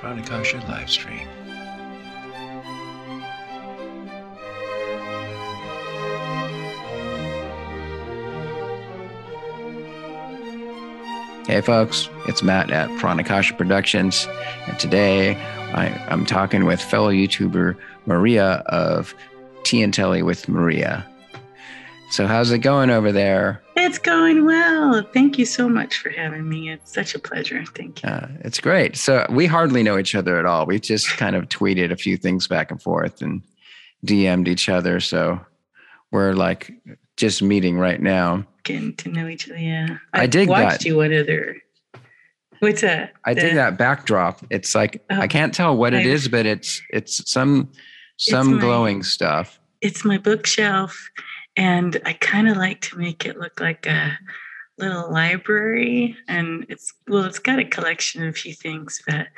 Pranakasha live stream. Hey, folks, it's Matt at Pranakasha Productions, and today I, am talking with fellow YouTuber Maria of Tea and Telly with Maria. So, how's it going over there? It's going well. Thank you so much for having me. It's such a pleasure. Thank you. Uh, it's great. So, we hardly know each other at all. We just kind of tweeted a few things back and forth and DM'd each other. So, we're like just meeting right now getting to know each other. Yeah, I, I did watched that. you one other. What's that? I the, dig that backdrop. It's like oh, I can't tell what I, it is, but it's it's some some it's glowing stuff. It's my bookshelf, and I kind of like to make it look like a little library. And it's well, it's got a collection of a few things, but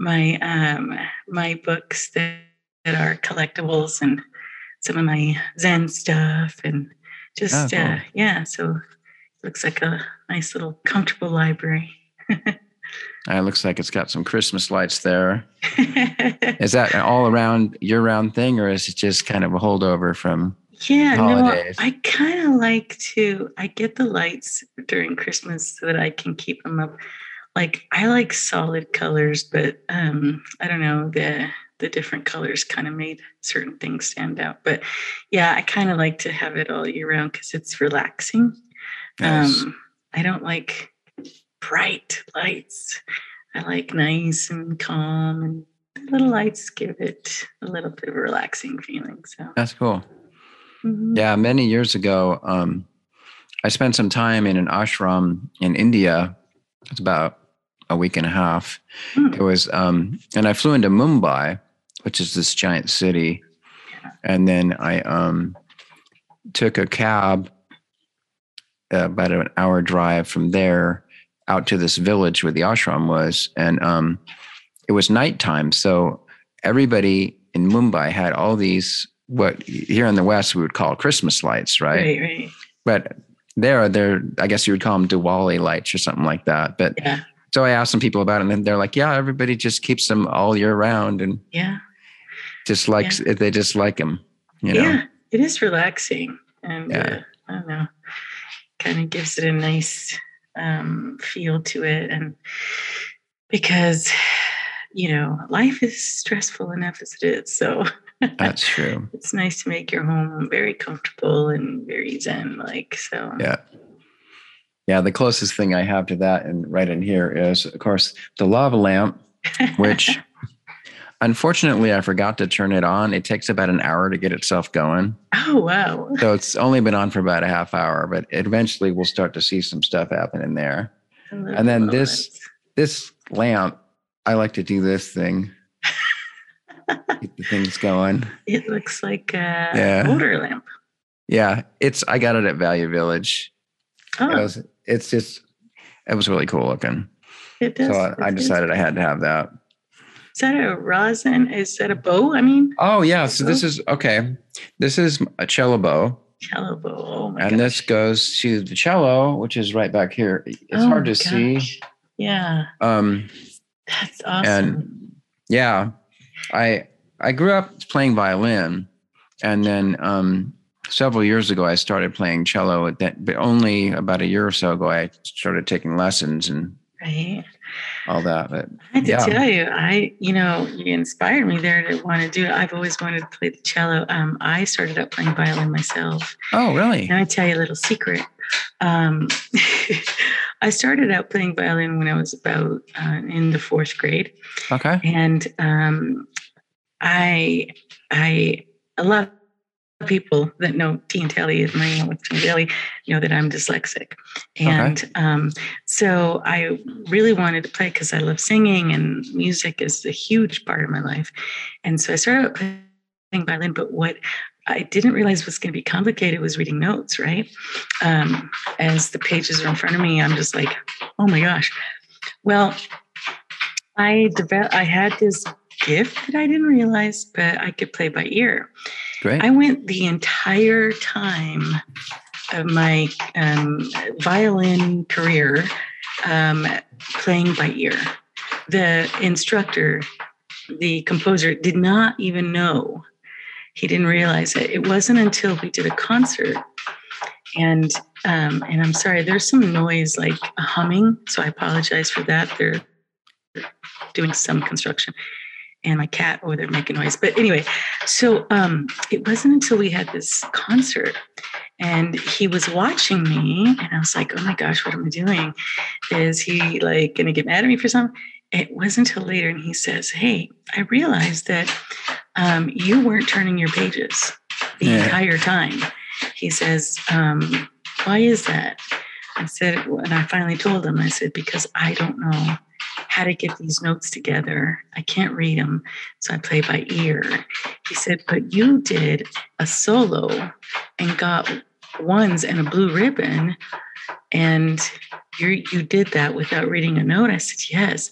my um my books that, that are collectibles and some of my Zen stuff and just oh, cool. uh, yeah so it looks like a nice little comfortable library it looks like it's got some christmas lights there is that an all around year round thing or is it just kind of a holdover from yeah holidays? no i kind of like to i get the lights during christmas so that i can keep them up like i like solid colors but um i don't know the the different colors kind of made certain things stand out. But yeah, I kind of like to have it all year round because it's relaxing. Nice. Um, I don't like bright lights. I like nice and calm, and little lights give it a little bit of a relaxing feeling. So that's cool. Mm-hmm. Yeah, many years ago, um, I spent some time in an ashram in India. It's about a week and a half. Mm. It was, um, and I flew into Mumbai, which is this giant city. And then I um, took a cab uh, about an hour drive from there out to this village where the ashram was. And um, it was nighttime. So everybody in Mumbai had all these, what here in the West we would call Christmas lights, right? Right, right. But there, they're, I guess you would call them Diwali lights or something like that. But yeah. so I asked some people about it and they're like, yeah, everybody just keeps them all year round. And yeah just like yeah. they just like them." You know? Yeah, it is relaxing, and yeah. uh, I don't know, kind of gives it a nice um, feel to it, and because you know life is stressful enough as it is, so that's true. it's nice to make your home very comfortable and very zen like. So yeah. Yeah, the closest thing I have to that and right in here is, of course, the lava lamp, which Unfortunately, I forgot to turn it on. It takes about an hour to get itself going. Oh, wow. So it's only been on for about a half hour, but eventually we'll start to see some stuff happen in there. And then this this lamp, I like to do this thing. Keep the things going. It looks like a yeah. motor lamp. Yeah, it's I got it at Value Village. Oh. It was, it's just it was really cool looking. It does. So I, I decided I had to have that. Is that a rosin? Is that a bow? I mean, oh yeah. So this is okay. This is a cello bow. Cello bow. Oh my God. And gosh. this goes to the cello, which is right back here. It's oh hard to gosh. see. Yeah. Um, that's awesome. And yeah, I I grew up playing violin, and then um, several years ago I started playing cello. That, but only about a year or so ago I started taking lessons and right all that. But I have to yeah. tell you, I you know you inspired me there to want to do it. I've always wanted to play the cello. Um, I started out playing violin myself. Oh, really? And I tell you a little secret. Um, I started out playing violin when I was about uh, in the fourth grade. Okay. And um, I I a lot of people that know Tea and Telly my with Telly know that I'm dyslexic, and okay. um, so I really wanted to play because I love singing and music is a huge part of my life, and so I started playing violin. But what I didn't realize was going to be complicated was reading notes. Right, um, as the pages are in front of me, I'm just like, oh my gosh. Well, I developed. I had this gift that I didn't realize, but I could play by ear. Great. I went the entire time of my um, violin career um, playing by ear. the instructor, the composer, did not even know. He didn't realize it. It wasn't until we did a concert, and um, and I'm sorry, there's some noise like a humming, so I apologize for that. They're doing some construction and my cat over there making noise. But anyway, so um, it wasn't until we had this concert and he was watching me and I was like, oh my gosh, what am I doing? Is he like gonna get mad at me for something? It wasn't until later and he says, Hey, I realized that um, you weren't turning your pages the yeah. entire time. He says, um, why is that? I said, and I finally told him, I said, because I don't know how to get these notes together. I can't read them, so I play by ear. He said, But you did a solo and got ones and a blue ribbon, and you you did that without reading a note. I said, Yes.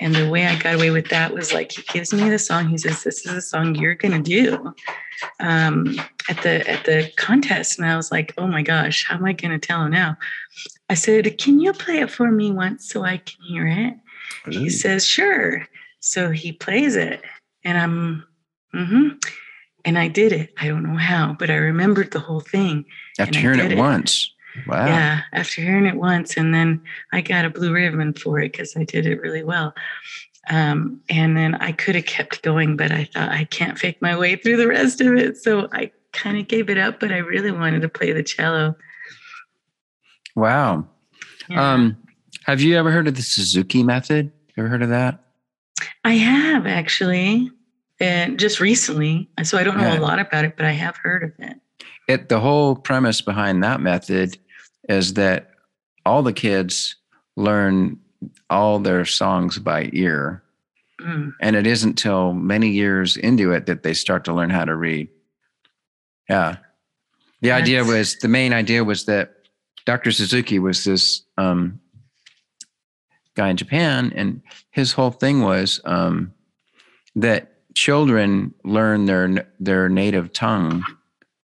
And the way I got away with that was like he gives me the song. He says, "This is a song you're gonna do um, at the at the contest." And I was like, "Oh my gosh, how am I gonna tell him now?" I said, "Can you play it for me once so I can hear it?" He says, "Sure." So he plays it, and I'm, mm-hmm. and I did it. I don't know how, but I remembered the whole thing. After hearing it, it once. Wow. Yeah, after hearing it once, and then I got a blue ribbon for it because I did it really well. Um, and then I could have kept going, but I thought I can't fake my way through the rest of it. So I kind of gave it up, but I really wanted to play the cello. Wow. Yeah. Um, have you ever heard of the Suzuki method? Ever heard of that? I have actually, and just recently. So I don't know yeah. a lot about it, but I have heard of it. It the whole premise behind that method is that all the kids learn all their songs by ear. Mm. And it isn't till many years into it that they start to learn how to read. Yeah. The That's... idea was the main idea was that Dr. Suzuki was this um, guy in Japan, and his whole thing was um, that children learn their their native tongue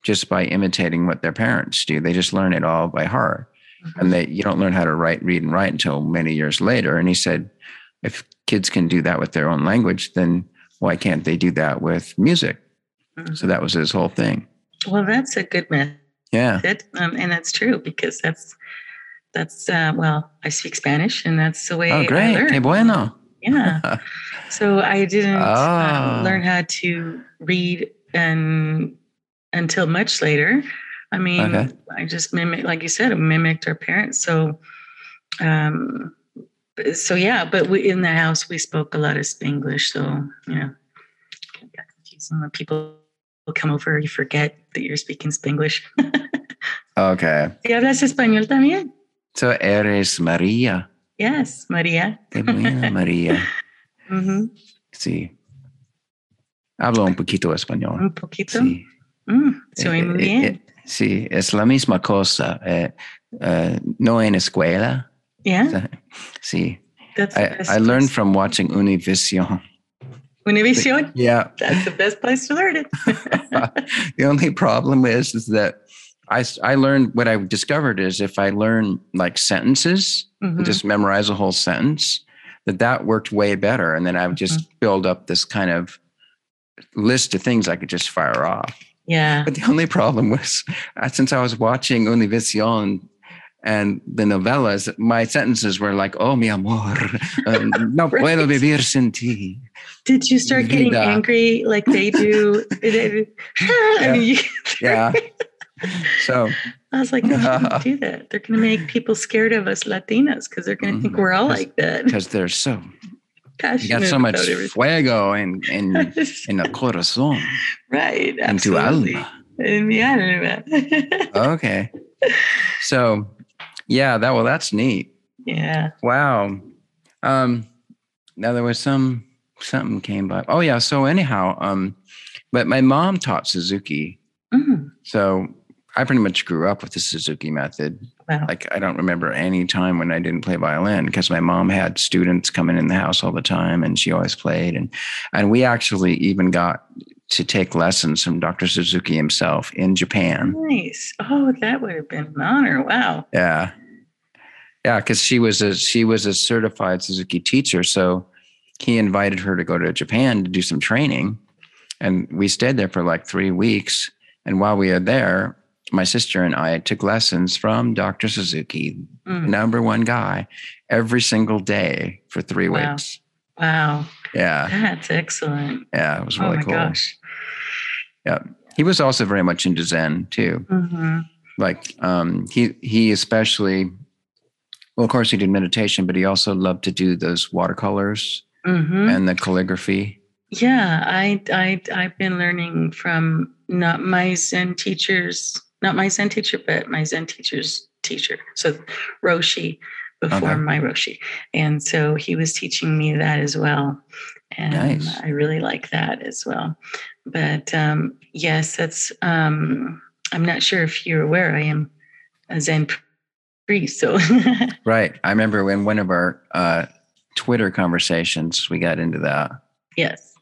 just by imitating what their parents do. They just learn it all by heart. Mm-hmm. And they you don't learn how to write, read, and write until many years later. And he said, if kids can do that with their own language, then why can't they do that with music? Mm-hmm. So that was his whole thing. Well, that's a good method. Yeah. Um, and that's true because that's that's uh, well, I speak Spanish, and that's the way. Oh, great! I Qué bueno. Yeah. so I didn't oh. learn how to read and until much later. I mean, okay. I just mimic, like you said, I mimicked our parents. So, um, so yeah, but we, in the house, we spoke a lot of Spanglish. So, you know, when people come over, you forget that you're speaking Spanglish. okay. ¿Y hablas español también? So, eres María. Yes, María. Qué buena, María. mm-hmm. Sí. Hablo un poquito español. Un poquito. Sí. Mm, muy eh, bien. Eh, sí, es la misma cosa. Eh, no en escuela. Yeah. Sí. That's I, I learned from watching Univision. Univision? Yeah. That's the best place to learn it. the only problem is, is that I, I learned what I discovered is if I learn like sentences, mm-hmm. just memorize a whole sentence, that that worked way better. And then I would just mm-hmm. build up this kind of list of things I could just fire off. Yeah. But the only problem was uh, since I was watching Univision and the novellas, my sentences were like, oh, mi amor, um, no right. puedo vivir sin ti. Did you start getting Vida. angry like they do? yeah. yeah. So I was like, no, uh, do that. They're going to make people scared of us Latinas because they're going to think mm-hmm. we're all like that. Because they're so you got so much fuego in in in the corazón. Right. En tu alma. Mi alma. okay. So, yeah, that well, that's neat. Yeah. Wow. Um, now there was some something came by. Oh yeah. So anyhow, um, but my mom taught Suzuki. Mm-hmm. So I pretty much grew up with the Suzuki method. Wow. Like I don't remember any time when I didn't play violin because my mom had students coming in the house all the time and she always played and and we actually even got to take lessons from Dr. Suzuki himself in Japan. Nice. Oh, that would have been an honor. Wow. Yeah. Yeah, because she was a she was a certified Suzuki teacher, so he invited her to go to Japan to do some training, and we stayed there for like three weeks. And while we were there, my sister and I took lessons from Dr. Suzuki, mm. number one guy, every single day for three wow. weeks. Wow. Yeah. That's excellent. Yeah, it was really oh cool. Gosh. Yeah. He was also very much into Zen too. Mm-hmm. Like um, he he especially well, of course he did meditation, but he also loved to do those watercolors mm-hmm. and the calligraphy. Yeah, I I I've been learning from not my Zen teachers, not my Zen teacher, but my Zen teacher's teacher. So Roshi before okay. my Roshi. And so he was teaching me that as well. And nice. I really like that as well. But um, yes, that's, um, I'm not sure if you're aware, I am a Zen priest. So, right. I remember in one of our uh, Twitter conversations, we got into that. Yes.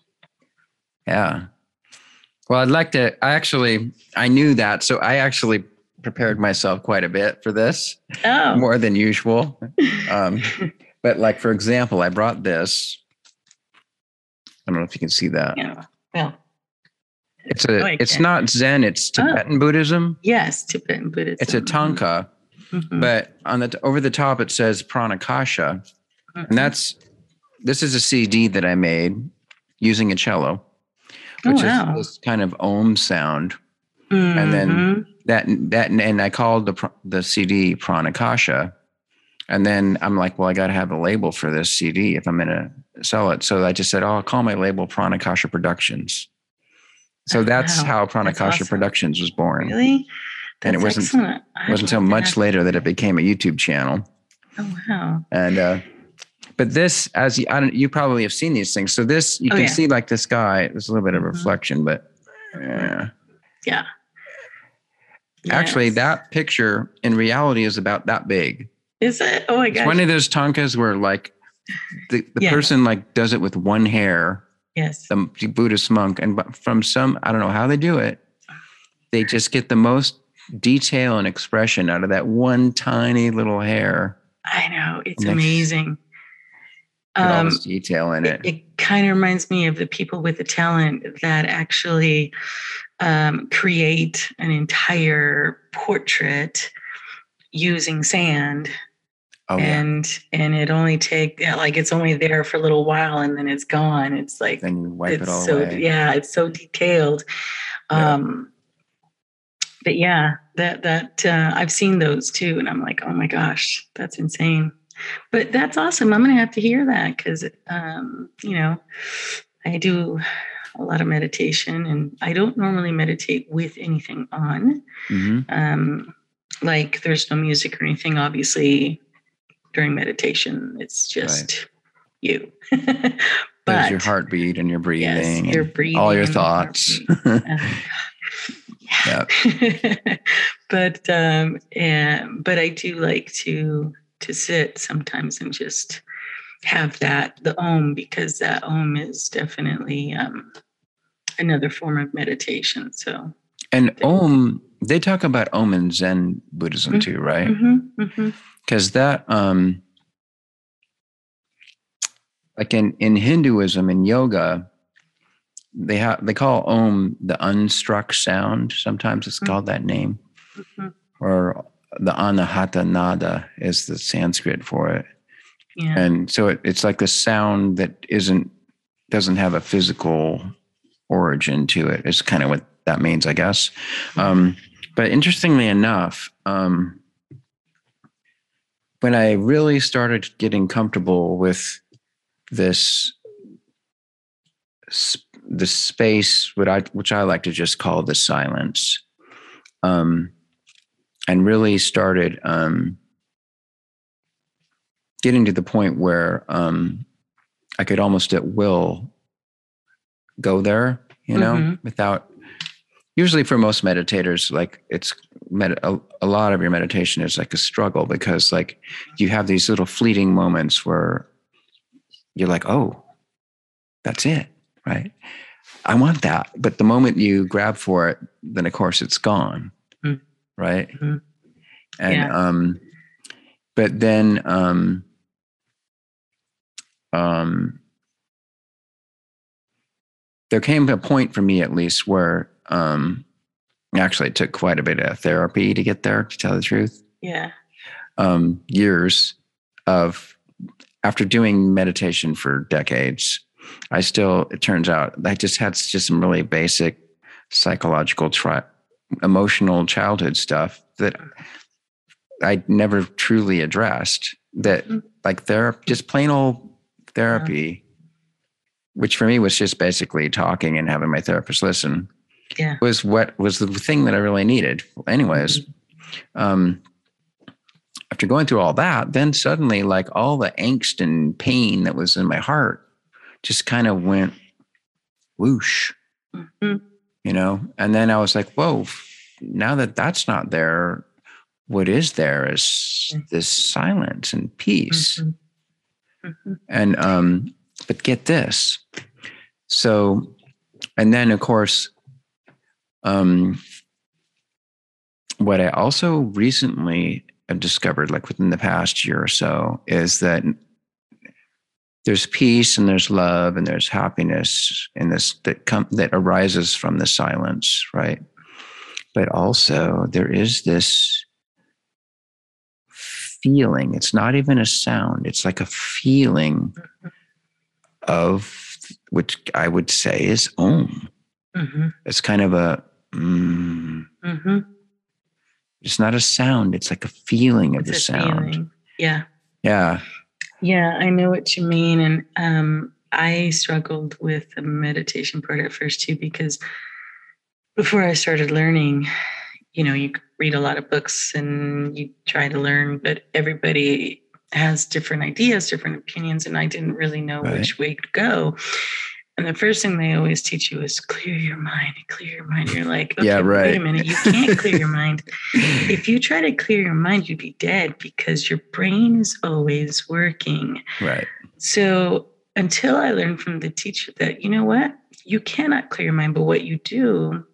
Yeah. Well, I'd like to, I actually, I knew that. So I actually prepared myself quite a bit for this, oh. more than usual. Um, but like for example, I brought this. I don't know if you can see that. Yeah. Well, it's a. Oh, it's not Zen. It's oh. Tibetan oh. Buddhism. Yes, Tibetan Buddhism. It's a thangka, mm-hmm. but on the over the top it says pranakasha, mm-hmm. and that's this is a CD that I made using a cello, which oh, wow. is this kind of om sound, mm-hmm. and then mm-hmm that that and I called the the CD Pranakasha, and then I'm like, well, I got to have a label for this CD if I'm gonna sell it. So I just said, oh, I'll call my label Pranakasha Productions. So that's wow. how Pranakasha awesome. Productions was born. Really? That's and it wasn't wasn't until much later that it became a YouTube channel. Oh wow! And uh, but this, as you, I don't, you probably have seen these things. So this, you oh, can yeah. see like this guy. There's a little bit of mm-hmm. reflection, but yeah, yeah. Yes. Actually, that picture in reality is about that big. Is it? Oh my god! It's one of those thangkas where like the, the person like does it with one hair. Yes. The Buddhist monk, and from some I don't know how they do it. They just get the most detail and expression out of that one tiny little hair. I know it's amazing. Um, all this detail in it. It, it kind of reminds me of the people with the talent that actually um, create an entire portrait using sand. Oh, and yeah. and it only take yeah, like it's only there for a little while and then it's gone. It's like then you wipe it all so, away. Yeah, it's so detailed. Yeah. Um, but yeah, that that uh, I've seen those too, and I'm like, oh my gosh, that's insane. But that's awesome. I'm gonna have to hear that because um, you know I do a lot of meditation, and I don't normally meditate with anything on. Mm-hmm. Um, like there's no music or anything, obviously, during meditation. It's just right. you. but there's your heartbeat and your breathing, yes, your breathing, all your thoughts. yeah. but um, and, but I do like to to sit sometimes and just have that the om because that om is definitely um, another form of meditation. So and om they talk about om in Zen Buddhism mm-hmm. too, right? Because mm-hmm. mm-hmm. that um like in in Hinduism and yoga they have they call om the unstruck sound. Sometimes it's called that name. Mm-hmm. Or the anahata nada is the Sanskrit for it. Yeah. And so it, it's like the sound that isn't doesn't have a physical origin to it. Is kind of what that means, I guess. Um, but interestingly enough, um, when I really started getting comfortable with this the space, what I which I like to just call the silence, um, and really started um, getting to the point where um, I could almost at will go there, you know, mm-hmm. without. Usually, for most meditators, like it's med- a, a lot of your meditation is like a struggle because, like, you have these little fleeting moments where you're like, "Oh, that's it," right? I want that, but the moment you grab for it, then of course it's gone. Right? Mm-hmm. And yeah. um, but then um um there came a point for me at least where um actually it took quite a bit of therapy to get there to tell the truth yeah um years of after doing meditation for decades i still it turns out i just had just some really basic psychological tri- emotional childhood stuff that i never truly addressed that Mm-hmm. like therapy just plain old therapy which for me was just basically talking and having my therapist listen yeah was what was the thing that I really needed. Anyways, um, after going through all that, then suddenly, like all the angst and pain that was in my heart just kind of went whoosh, Mhm. You know? And then I was like, whoa, now that that's not there, what is there is this silence and peace. Mhm. Mhm. And um, but get this. So, and then of course, um, what I also recently have discovered, like within the past year or so, is that there's peace and there's love and there's happiness in this that come that arises from the silence, right? But also there is this feeling. It's not even a sound. It's like a feeling of which I would say is om. Mhm. It's kind of a. Mm, Mhm. it's not a sound. It's like a feeling of It's the sound. feeling. yeah Yeah. Yeah, I know what you mean. And um, I struggled with the meditation part at first too, because before I started learning, you know, you read a lot of books and you try to learn, but everybody has different ideas, different opinions, and I didn't really know Right. which way to go. And the first thing they always teach you is clear your mind, clear your mind. You're like, okay, Yeah, right. Wait a minute, you can't clear your mind if you try to clear your mind, you'd be dead because your brain is always working. right. So until I learned from the teacher that, you know what, you cannot clear your mind, but what you do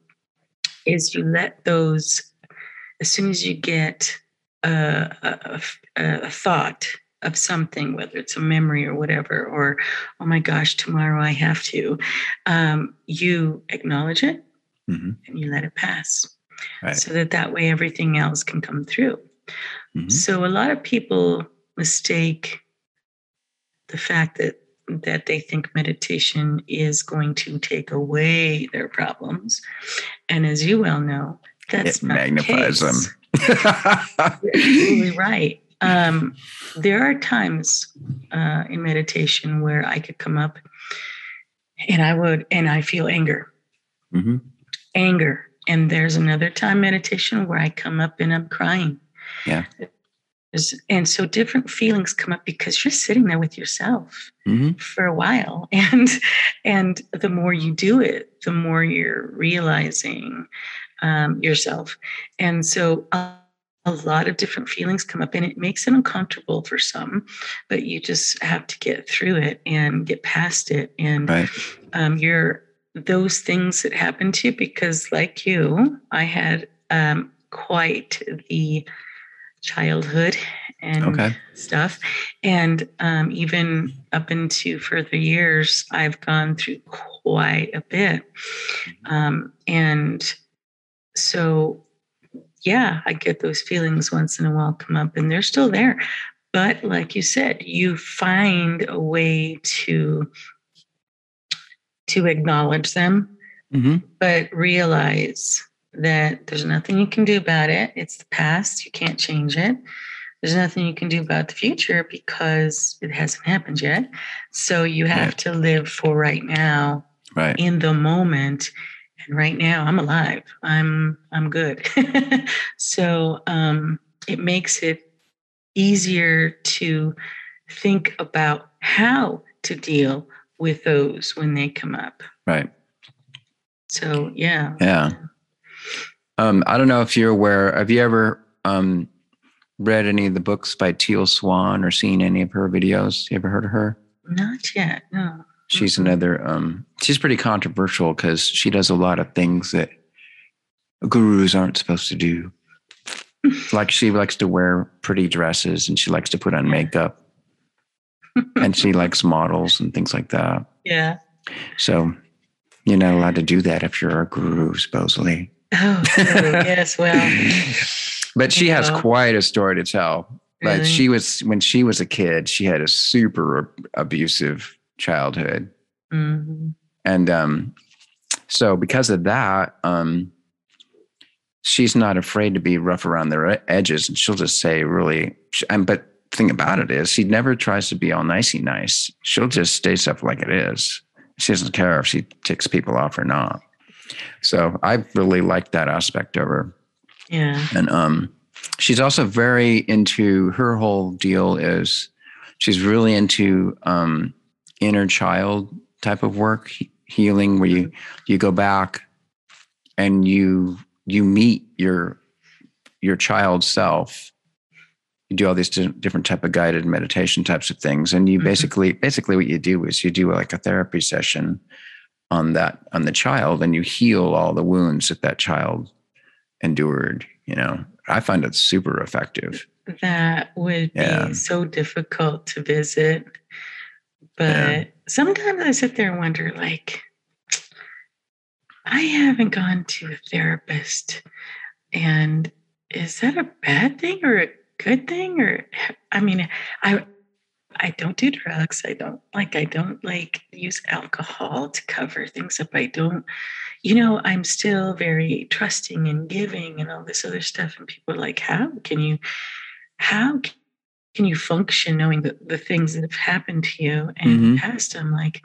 is you let those, as soon as you get a, a, a, a thought of something, whether it's a memory or whatever, or, oh my gosh, tomorrow I have to, um, you acknowledge it Mhm. and you let it pass Right. so that that way everything else can come through. Mhm. So a lot of people mistake the fact that that they think meditation is going to take away their problems, and as you well know, that's It not the magnifies them. You're absolutely right. Um, there are times uh, in meditation where I could come up and I would, and I feel anger Mhm. anger. And there's another time meditation where I come up and I'm crying. Yeah. And so different feelings come up because you're sitting there with yourself Mhm. for a while. And and the more you do it, the more you're realizing um, yourself. And so a, a lot of different feelings come up and it makes it uncomfortable for some, but you just have to get through it and get past it. And Right. um, your those things that happen to you because like you i had um, quite the childhood and Okay. stuff and um, even up into further years i've gone through quite a bit um, and so yeah i get those feelings once in a while come up and they're still there but like you said you find a way to to acknowledge them, Mhm. but realize that there's nothing you can do about it. It's the past, you can't change it. There's nothing you can do about the future because it hasn't happened yet. So you have Right. to live for right now Right. in the moment. Right now I'm alive. I'm I'm good. so um it makes it easier to think about how to deal with those when they come up. Right. So yeah. Yeah. Um, I don't know if you're aware. Have you ever um, read any of the books by Teal Swan or seen any of her videos? You ever heard of her? Not yet. No. She's Mhm. another. Um, she's pretty controversial because she does a lot of things that gurus aren't supposed to do. like she likes to wear pretty dresses and she likes to put on makeup and she likes models and things like that. Yeah. So you're not allowed to do that if you're a guru, supposedly. Oh, yes. Well, but she has quite a story to tell. But really? she was, when she was a kid, she had a super abusive childhood. Mm-hmm. And um, so because of that, um, she's not afraid to be rough around the edges and she'll just say really and but thing about it is she never tries to be all nicey nice. She'll just stay stuff like it is. She doesn't care if she ticks people off or not. So i really like that aspect of her. Yeah. And um she's also very into her whole deal is she's really into um inner child type of work healing where you you go back and you you meet your your child self you do all these different type of guided meditation types of things and you mm-hmm. basically basically what you do is you do like a therapy session on that on the child and you heal all the wounds that that child endured you know i find it super effective that would yeah. be so difficult to visit but yeah. sometimes i sit there and wonder like I haven't gone to a therapist. And is that a bad thing or a good thing? Or, I mean, I, I don't do drugs. I don't like, I don't like use alcohol to cover things up. I don't, you know, I'm still very trusting and giving and all this other stuff. And people are like, how can you, how can you function knowing the, the things that have happened to you and mm-hmm. past? I'm like,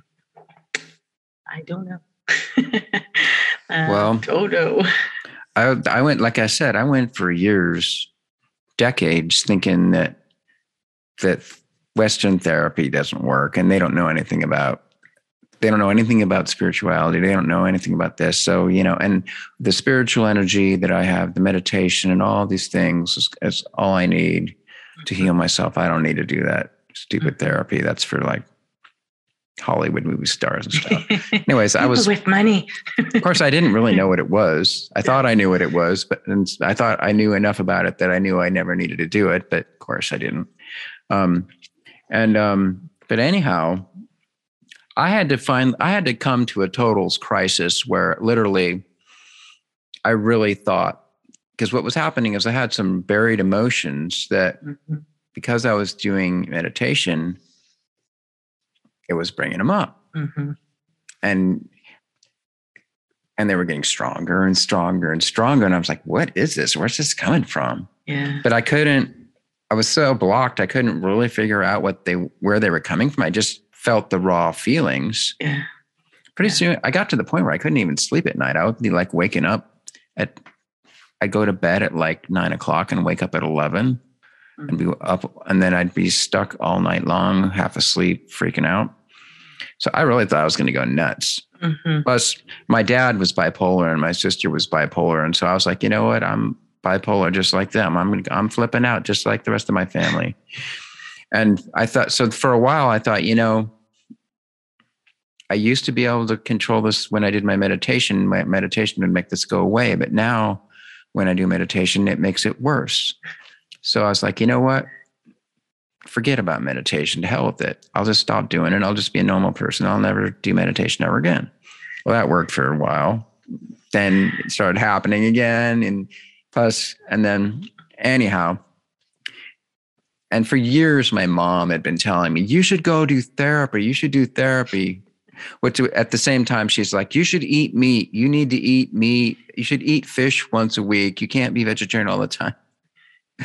I don't know. well, Toto. I I went like I said, I went for years, decades, thinking that that Western therapy doesn't work, and they don't know anything about. They don't know anything about spirituality. They don't know anything about this. So you know, and the spiritual energy that I have, the meditation, and all these things is, is all I need to heal myself. I don't need to do that stupid mm-hmm. therapy. That's for like Hollywood movie stars and stuff. Anyways, I was with money. of course, I didn't really know what it was. I thought I knew what it was, but and I thought I knew enough about it that I knew I never needed to do it. But of course, I didn't. Um, and um, but anyhow, I had to find. I had to come to a totals crisis where literally, I really thought because what was happening is I had some buried emotions that mm-hmm. because I was doing meditation it was bringing them up. Mm-hmm. And and they were getting stronger and stronger and stronger. And I was like, what is this? Where's this coming from? Yeah. But I couldn't, I was so blocked. I couldn't really figure out what they, where they were coming from. I just felt the raw feelings. Yeah. Pretty yeah. soon I got to the point where I couldn't even sleep at night. I would be like waking up at, I'd go to bed at like nine o'clock and wake up at 11 mm-hmm. and be up. And then I'd be stuck all night long, half asleep, freaking out. So I really thought I was going to go nuts. Mm-hmm. Plus, my dad was bipolar and my sister was bipolar, and so I was like, you know what? I'm bipolar just like them. I'm I'm flipping out just like the rest of my family. and I thought so for a while. I thought, you know, I used to be able to control this when I did my meditation. My meditation would make this go away, but now when I do meditation, it makes it worse. So I was like, you know what? forget about meditation. To hell with it. I'll just stop doing it. I'll just be a normal person. I'll never do meditation ever again. Well, that worked for a while. Then it started happening again. And plus, and then anyhow, and for years, my mom had been telling me, you should go do therapy. You should do therapy. Which at the same time, she's like, you should eat meat. You need to eat meat. You should eat fish once a week. You can't be vegetarian all the time.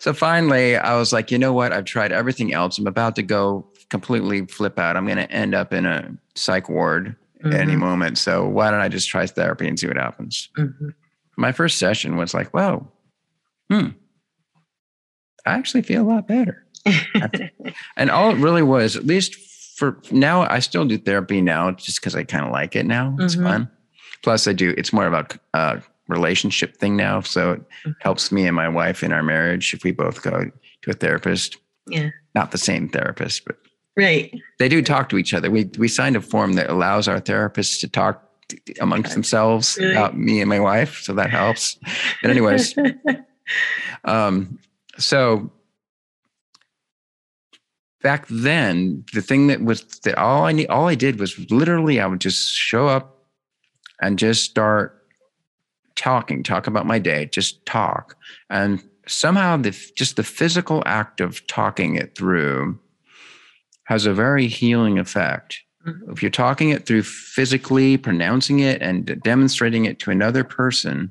So finally, I was like, you know what? I've tried everything else. I'm about to go completely flip out. I'm going to end up in a psych ward mm-hmm. at any moment. So why don't I just try therapy and see what happens? Mm-hmm. My first session was like, whoa, hmm, I actually feel a lot better. and all it really was, at least for now, I still do therapy now just because I kind of like it now. It's mm-hmm. fun. Plus, I do, it's more about uh, relationship thing now. So it mm-hmm. helps me and my wife in our marriage if we both go to a therapist. Yeah. Not the same therapist, but right. They do talk to each other. We we signed a form that allows our therapists to talk amongst themselves really? about me and my wife, so that helps. But anyways, um, so back then, the thing that was that all I need, all I did was literally I would just show up and just start talking, talk about my day, just talk. And somehow the just the physical act of talking it through has a very healing effect. Mm-hmm. If you're talking it through physically, pronouncing it and demonstrating it to another person,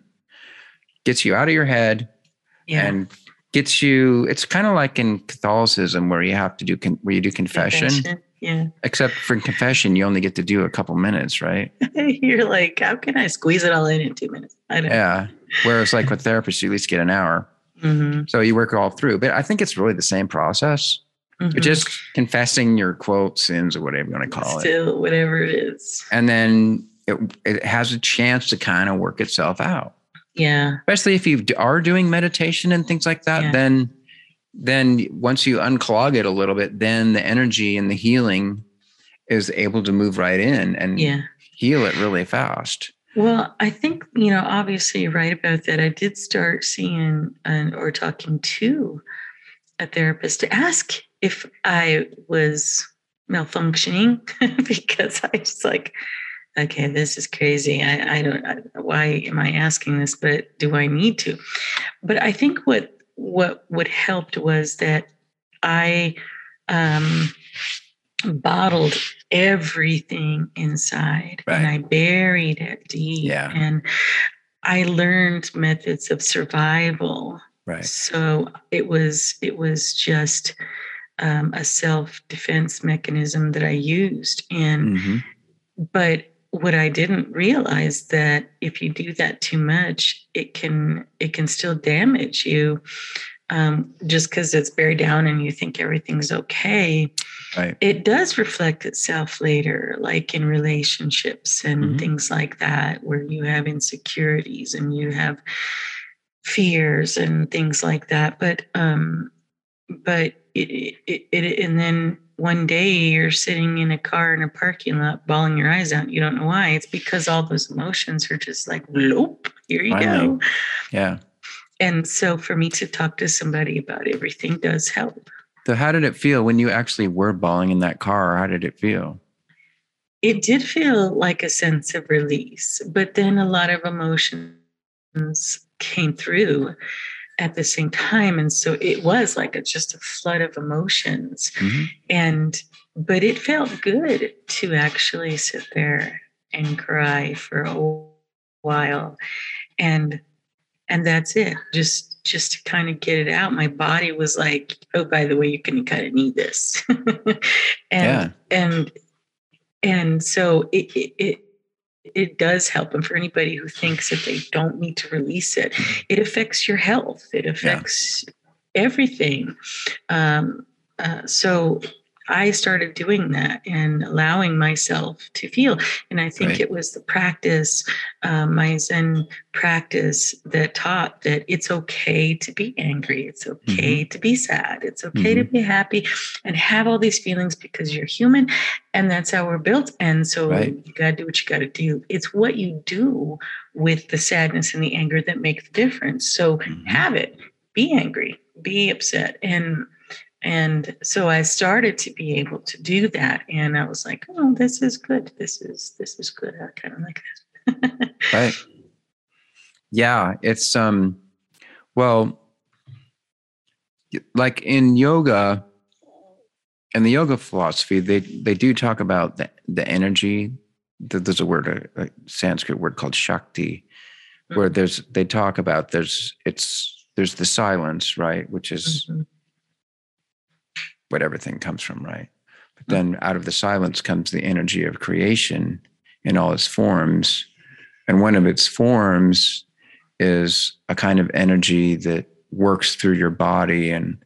gets you out of your head yeah. and gets you it's kind of like in catholicism where you have to do con, where you do confession. confession. yeah. Except for confession you only get to do a couple minutes right? You're like how can i squeeze it all in in two minutes? I don't yeah. Whereas like with therapists you at least get an hour. Mm-hmm. so you work it all through. But i think it's really the same process. Mm-hmm. just confessing your quote sins or whatever you want to call Still, it. Still, whatever it is. And then it, it has a chance to kind of work itself out yeah. Especially if you are doing meditation and things like that, yeah. then then once you unclog it a little bit, then the energy and the healing is able to move right in and yeah. heal it really fast. Well, I think, you know, obviously you're right about that. I did start seeing and or talking to a therapist to ask if I was malfunctioning because I was like, okay, this is crazy. I, I don't, I, why am I asking this? But do I need to? But I think what, what, what helped was that I, um, bottled everything inside right. and I buried it deep. Yeah. And I learned methods of survival. Right. So it was, it was just, um, a self defense mechanism that I used. And, mm-hmm. but what I didn't realize that if you do that too much, it can it can still damage you. Um, just because it's buried down and you think everything's okay, right. it does reflect itself later, like in relationships and mm-hmm. things like that, where you have insecurities and you have fears and things like that. But um, but it, it, it and then one day you're sitting in a car in a parking lot bawling your eyes out. You don't know why. It's because all those emotions are just like nope here you go. Yeah. And so for me to talk to somebody about everything does help. So how did it feel when you actually were bawling in that car? How did it feel? It did feel like a sense of release but then a lot of emotions came through at the same time and so it was like a, just a flood of emotions mm-hmm. and but it felt good to actually sit there and cry for a while and and that's it just just to kind of get it out my body was like oh by the way you can kind of need this and yeah. and and so it, it, it it does help. And for anybody who thinks that they don't need to release it, it affects your health, it affects yeah. everything. Um, uh, so I started doing that and allowing myself to feel. And I think right. it was the practice, um, my Zen practice, that taught that it's okay to be angry. It's okay mm-hmm. to be sad. It's okay mm-hmm. to be happy and have all these feelings because you're human and that's how we're built. And so right. you got to do what you got to do. It's what you do with the sadness and the anger that make the difference. So mm-hmm. have it, be angry, be upset. And and so i started to be able to do that and i was like oh this is good. This is this is good. I kind of like this right. Yeah it's um well like in yoga and the yoga philosophy they they do talk about the, the energy. There's a word a, a sanskrit word called shakti where mm-hmm. there's they talk about there's it's there's the silence right which is mm-hmm what everything comes from, right? But hmm. then out of the silence comes the energy of creation in all its forms. And one of its forms is a kind of energy that works through your body and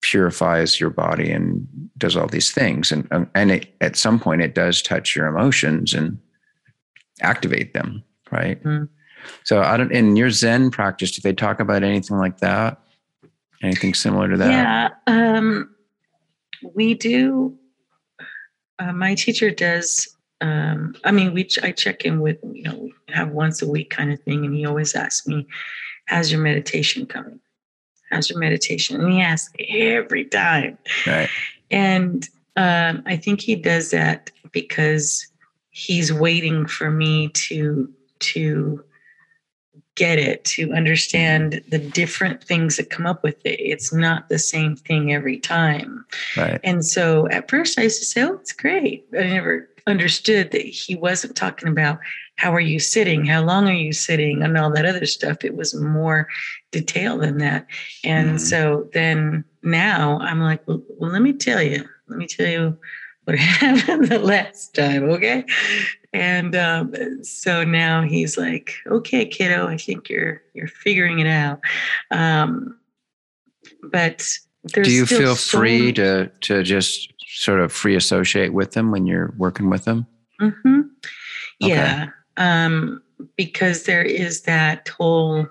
purifies your body and does all these things. And, um, and it, at some point, it does touch your emotions and activate them, right? Mm. So I don't, in your Zen practice, do they talk about anything like that? Anything similar to that? Yeah, um, we do. Uh, my teacher does. Um, I mean, we ch- I check in with you know we have once a week kind of thing, and he always asks me how's your meditation coming? How's your meditation? And he asks every time. Right. And um, I think he does that because he's waiting for me to to get it to understand the different things that come up with it. It's not the same thing every time. Right. And so at first i used to say oh it's great. I never understood that he wasn't talking about how are you sitting? How long are you sitting? and all that other stuff. It was more detailed than that. And mm. so then now i'm like well, well let me tell you. Let me tell you what happened the last time okay? And um, so now he's like okay kiddo i think you're you're figuring it out. Um, but there's do you feel so free to to just sort of free associate with them when you're working with them? Mm-hmm. yeah um, because there is that whole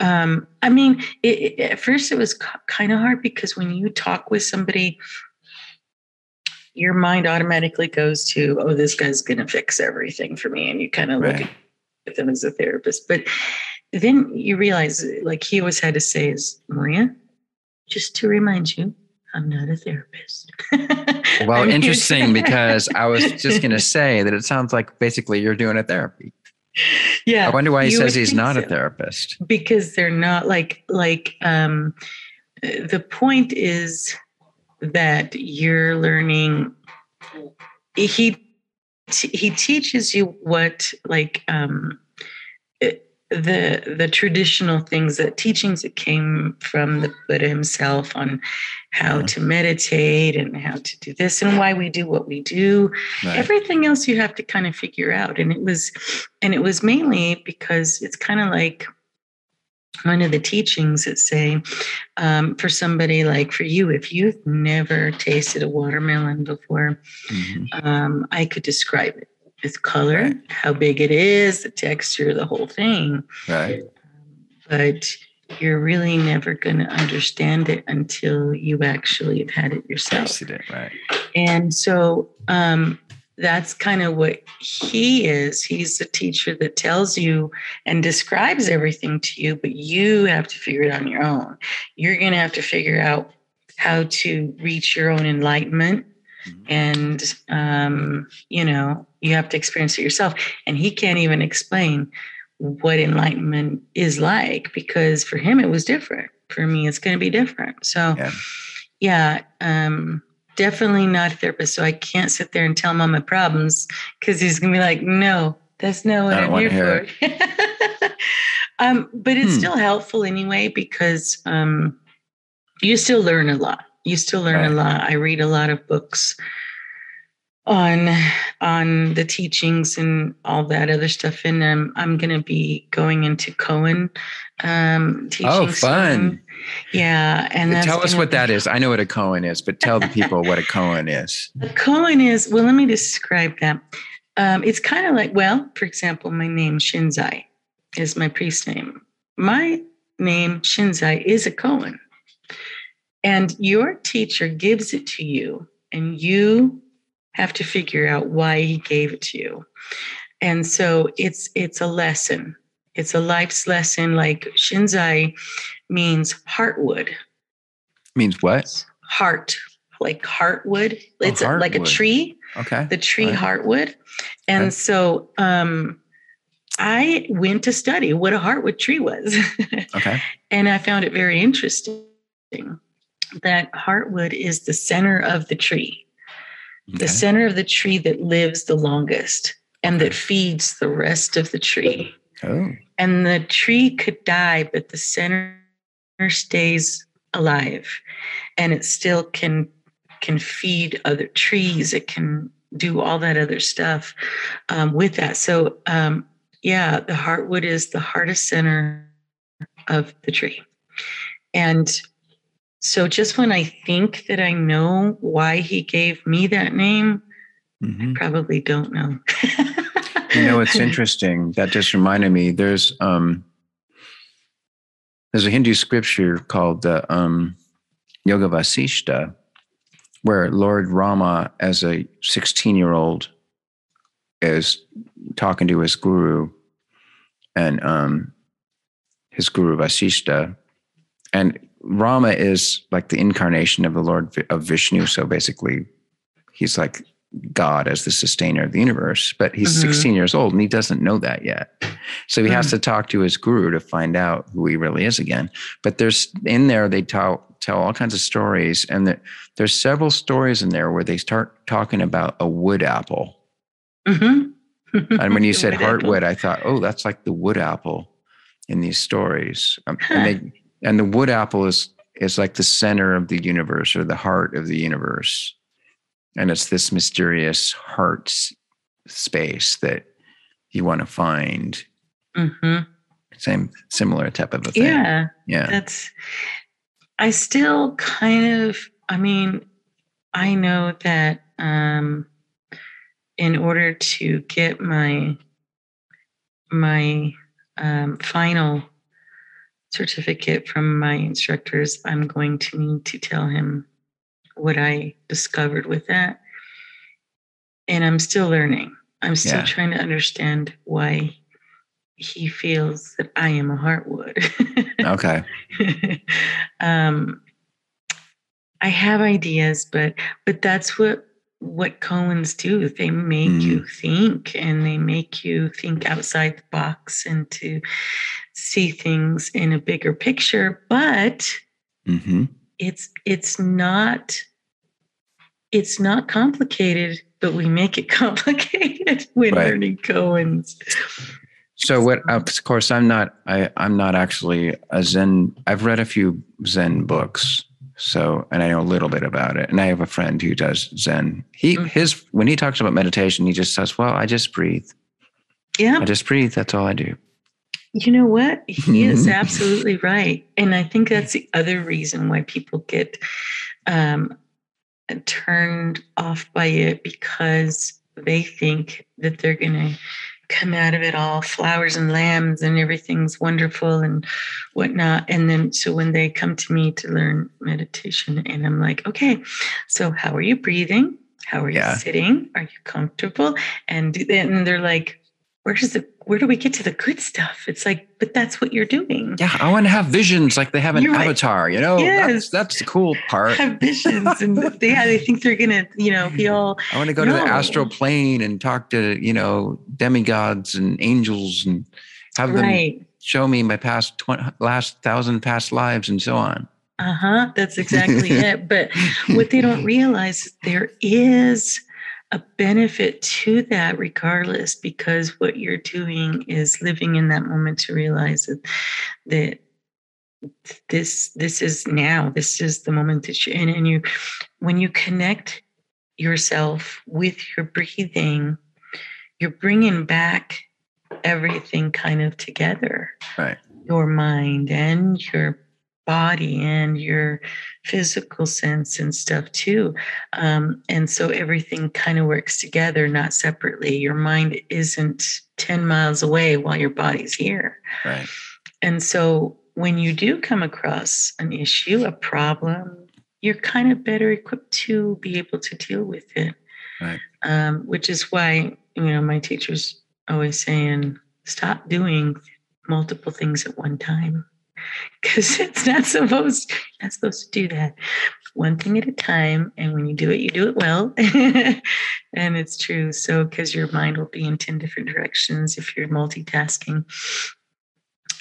um, I mean, it, it, at first it was kind of hard because when you talk with somebody, your mind automatically goes to, oh, this guy's going to fix everything for me. And you kind of right. look at them as a therapist. But then you realize, like he always had to say, is Maria, just to remind you, I'm not a therapist. well, interesting because I was just going to say that it sounds like basically you're doing a therapy yeah. I wonder why he says he's not so. a therapist. Because they're not like like um the point is that you're learning he he teaches you what like um the the traditional things that teachings that came from the buddha himself on how yeah. to meditate and how to do this and why we do what we do right. everything else you have to kind of figure out and it was and it was mainly because it's kind of like one of the teachings that say um, for somebody like for you if you've never tasted a watermelon before mm-hmm. um, i could describe it its color, right. how big it is, the texture, the whole thing. Right. But you're really never going to understand it until you actually have had it yourself. It, right. And so um, that's kind of what he is. He's the teacher that tells you and describes everything to you, but you have to figure it on your own. You're going to have to figure out how to reach your own enlightenment Mm-hmm. And, um, you know, you have to experience it yourself. And he can't even explain what enlightenment is like because for him it was different. For me, it's going to be different. So, yeah, yeah um, definitely not a therapist. So I can't sit there and tell him all my problems because he's going to be like, no, that's not what I'm here for. um, but it's hmm. still helpful anyway because um, you still learn a lot you still learn right. a lot. I read a lot of books on on the teachings and all that other stuff. And um, I'm going to be going into koan um, teaching. Oh, fun! Soon. Yeah, and tell us what be, that is. I know what a koan is, but tell the people what a koan is. A koan is well. Let me describe that. Um, it's kind of like well, for example, my name Shinzai is my priest name. My name Shinzai is a koan. And your teacher gives it to you, and you have to figure out why he gave it to you. And so it's it's a lesson. It's a life's lesson. Like Shinzai means heartwood. Means what? Heart, like heartwood. Oh, it's heartwood. like a tree. Okay. The tree right. heartwood. And okay. so um I went to study what a heartwood tree was. okay. And I found it very interesting that heartwood is the center of the tree, okay. the center of the tree that lives the longest and that feeds the rest of the tree. Oh. And the tree could die, but the center stays alive and it still can can feed other trees it can do all that other stuff um, with that so um, yeah the heartwood is the hardest center of the tree and so just when I think that I know why he gave me that name, mm-hmm. I probably don't know. you know, it's interesting. That just reminded me. There's um, there's a Hindu scripture called the um, Yoga Vasishta, where Lord Rama, as a 16 year old, is talking to his guru, and um, his guru Vasishta. And Rama is like the incarnation of the Lord of Vishnu. So basically, he's like God as the sustainer of the universe. But he's mm-hmm. 16 years old and he doesn't know that yet. So he mm-hmm. has mm. to talk to his guru to find out who he really is again. But there's in there, they tell, tell all kinds of stories. And the, there's several stories in there where they start talking about a wood apple. Mm-hmm. and when you said heartwood, I thought, oh, that's like the wood apple in these stories. Um, and, they, and the wood apple is is like the center of the universe or the heart of the universe. And it's this mysterious heart space that you want to find. Mm-hmm. Same, similar type of a thing. Yeah. Yeah. That's, I still kind of, I mean, I know that um, in order to get my, my um, final certificate from my instructors, I'm going to need to tell him what I discovered with that. And I'm still learning. I'm still yeah. trying to understand why he feels that I am a heartwood. okay. um, I have ideas, but but that's what what koans do. They make mm. you think and they make you think outside the box and to see things in a bigger picture. But mm-hmm. it's it's not it's not complicated, but we make it complicated when right. learning koans. So what of course I'm not I, I'm not actually a Zen I've read a few Zen books so, and I know a little bit about it. And I have a friend who does Zen. He, mm-hmm. his, when he talks about meditation, he just says, well, I just breathe. Yeah. I just breathe. That's all I do. You know what? He is absolutely right. And I think that's the other reason why people get um, turned off by it because they think that they're going to come out of it all flowers and lambs and everything's wonderful and whatnot. And then, so when they come to me to learn meditation, and I'm like, okay, so how are you breathing? How are you yeah. sitting? Are you comfortable? And then they're like, where's the where do we get to the good stuff? It's like, but that's what you're doing. Yeah, I want to have visions like they have an avatar, you know? Yes. That's that's the cool part. Have visions and they they think they're gonna, you know, be all I want to go no. to the astral plane and talk to, you know, demigods and angels and have them right. show me my past 20, last thousand past lives and so on. Uh-huh. That's exactly it. But what they don't realize there is a benefit to that regardless because what you're doing is living in that moment to realize that that this this is now this is the moment that you're in and you when you connect yourself with your breathing you're bringing back everything kind of together. Right. Your mind and your body and your physical sense and stuff too. Um, and so everything kind of works together, not separately. Your mind isn't 10 miles away while your body's here. Right. And so when you do come across an issue, a problem, you're kind of better equipped to be able to deal with it. Right. Um, which is why, you know, my teacher's always saying, stop doing multiple things at one time because it's not supposed not supposed to do that. One thing at a time and when you do it you do it well. And it's true. So because your mind will be in 10 different directions if you're multitasking.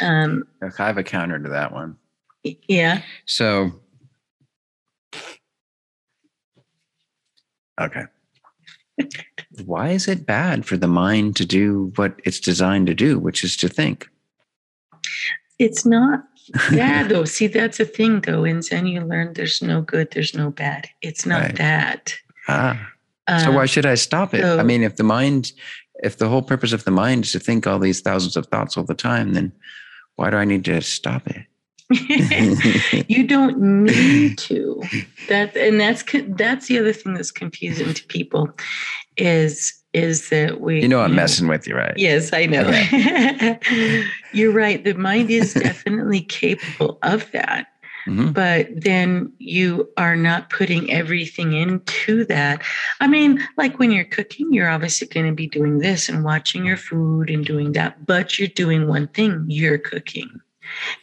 Um i have a counter to that one. yeah. So okay. Why is it bad for the mind to do what it's designed to do which is to think? It's not yeah, though. See, that's the thing, though. In Zen, you learn there's no good, there's no bad. It's not right. that. Ah. so why um, should I stop it? So, I mean, if the mind, if the whole purpose of the mind is to think all these thousands of thoughts all the time, then why do I need to stop it? you don't need to. That and that's that's the other thing that's confusing to people is is that we you know i'm you messing with you right yes i know you're right the mind is definitely capable of that mm-hmm. but then you are not putting everything into that I mean, like when you're cooking, you're obviously going to be doing this and watching your food and doing that, but you're doing one thing: you're cooking,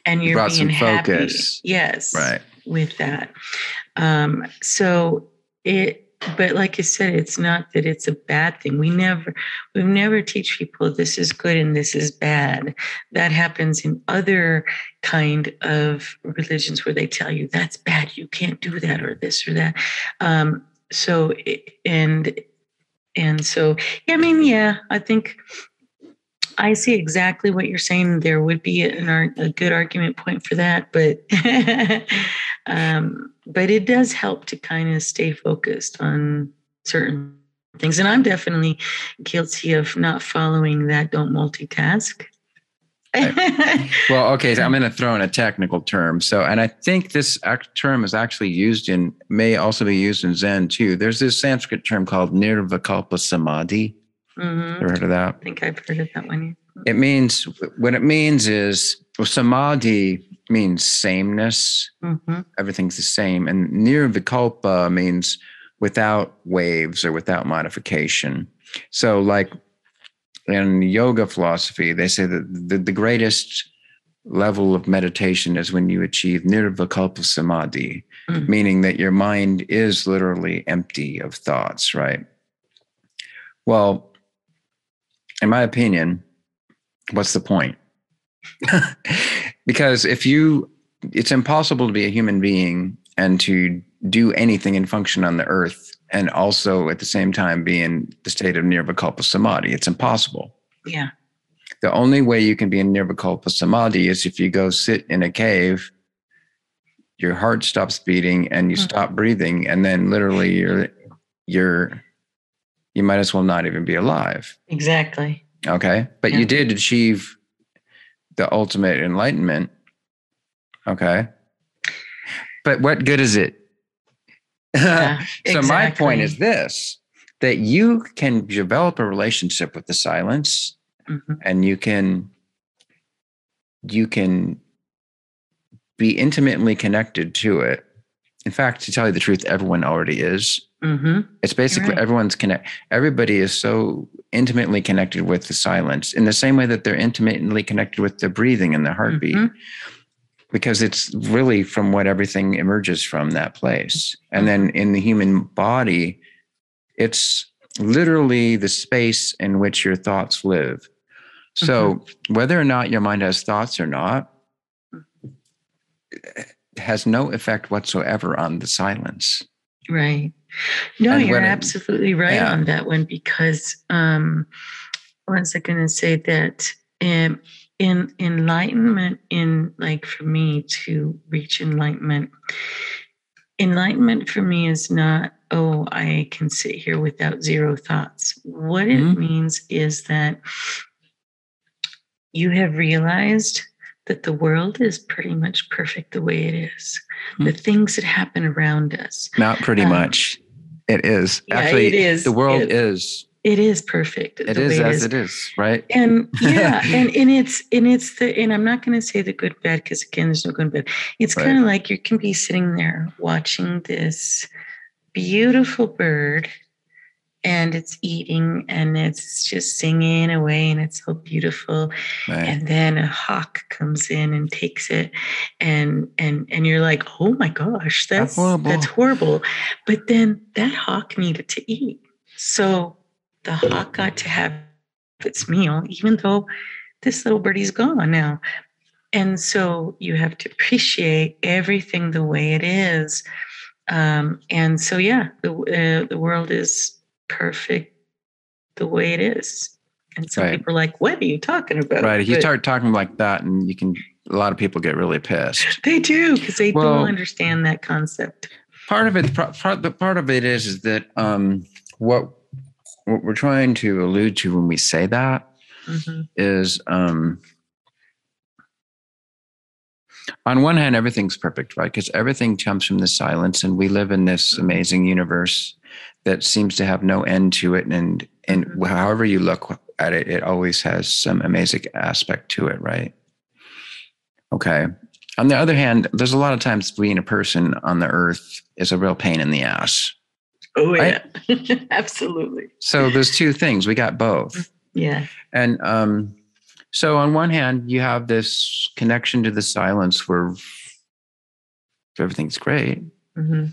and you're Brought being happy. focus. Yes, Right. with that. Um, so it, but like I said, it's not that it's a bad thing. We never, we never teach people this is good and this is bad. That happens in other kind of religions where they tell you that's bad, you can't do that or this or that. Um, so and and so yeah, I mean, yeah, I think I see exactly what you're saying. There would be an, a good argument point for that, but um, but it does help to kind of stay focused on certain things. And I'm definitely guilty of not following that. Don't multitask. Well, okay, so I'm going to throw in a technical term. So, and I think this act- term is actually used in, may also be used in Zen too. There's this Sanskrit term called nirvikalpa samadhi. Mhm. Ever heard of that? I think I've heard of that one. It means, what it means is, well, samadhi means sameness. hmm Everything's the same. And nirvikalpa means without waves or without modification. So, like in yoga philosophy, they say that the, the greatest level of meditation is when you achieve nirvikalpa samadhi, Mhm. meaning that your mind is literally empty of thoughts, right? Well, in my opinion, what's the point? because if you, it's impossible to be a human being and to do anything and function on the earth and also at the same time be in the state of nirvikalpa samadhi. It's impossible. Yeah. The only way you can be in nirvikalpa samadhi is if you go sit in a cave, your heart stops beating and you Mhm. stop breathing, and then literally you're you're you might as well not even be alive. Exactly. Okay. But Yeah. you did achieve the ultimate enlightenment. Okay. But what good is it? Yeah, so my point is this that you can develop a relationship with the silence Mhm. and you can you can be intimately connected to it in fact to tell you the truth everyone already is. Hmm it's basically right. everyone's connect everybody is so intimately connected with the silence in the same way that they're intimately connected with the breathing and the heartbeat. Mhm. because it's really from what everything emerges from that place. And then in the human body it's literally the space in which your thoughts live. So whether or not your mind has thoughts or not has no effect whatsoever on the silence Right. No, And you're it- absolutely right yeah. on that one because um was I gonna say that um in enlightenment in like for me to reach enlightenment enlightenment for me is not oh i can sit here without zero thoughts what it Mhm. means is that you have realized that the world is pretty much perfect the way it is. The things that happen around us not pretty Um, much. It is. Yeah, actually it is. the world It- is. It is perfect it is as it is right? And yeah and, and it's and it's the and i'm not going to say the good bad because again there's no good bad it's Right. kind of like you can be sitting there watching this beautiful bird and it's eating and it's just singing away and it's so beautiful. Right. And then a hawk comes in and takes it and and and you're like oh my gosh that's horrible. that's horrible. But then that hawk needed to eat. So the hawk got to have its meal even though this little birdie's gone now. And so you have to appreciate everything the way it is. Um, and so yeah the, uh, the world is perfect the way it is. And some Right. people are like what are you talking about? Right if you But start talking like that and you can a lot of people get really pissed. They do because they Well- don't understand that concept. Part of it part, the part of it is is that um what what we're trying to allude to when we say that Mhm. is um on one hand everything's perfect right? Because everything comes from the silence and we live in this amazing universe that seems to have no end to it and and Mhm. however you look at it it always has some amazing aspect to it right okay on the other hand there's a lot of times being a person on the earth is a real pain in the ass Oh yeah, right? absolutely. So there's two things. We got both. Yeah. And um, so on one hand, you have this connection to the silence where everything's great. Mm-hmm.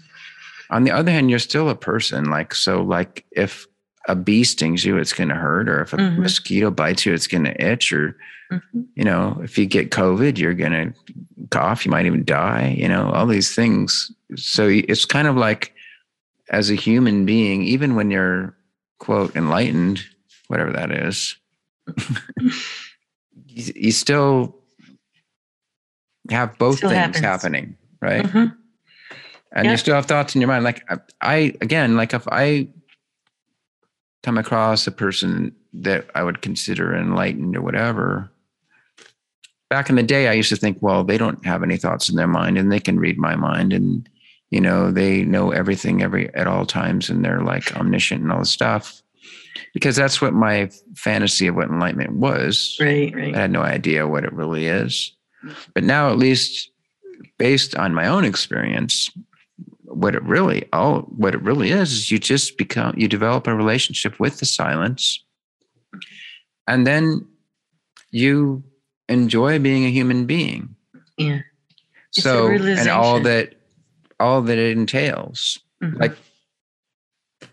On the other hand, you're still a person. Like so, like if a bee stings you, it's going to hurt, or if a mm-hmm. mosquito bites you, it's going to itch, or mm-hmm. you know, if you get COVID, you're going to cough. You might even die. You know, all these things. So it's kind of like as a human being, even when you're quote enlightened, whatever that is, you, you, still have both still things happens. happening, right? Mm-hmm. And you still have thoughts in your mind. Like I, I, again, like if I come across a person that I would consider enlightened or whatever, back in the day, I used to think, well, they don't have any thoughts in their mind and they can read my mind and you know they know everything every at all times and they're like omniscient and all this stuff. Because that's what my fantasy of what enlightenment was. Right right. I had no idea what it really is. But now at least based on my own experience what it really all what it really is is you just become you develop a relationship with the silence and then you enjoy being a human being yeah it's so and all that all that it entails. Mm-hmm. Like,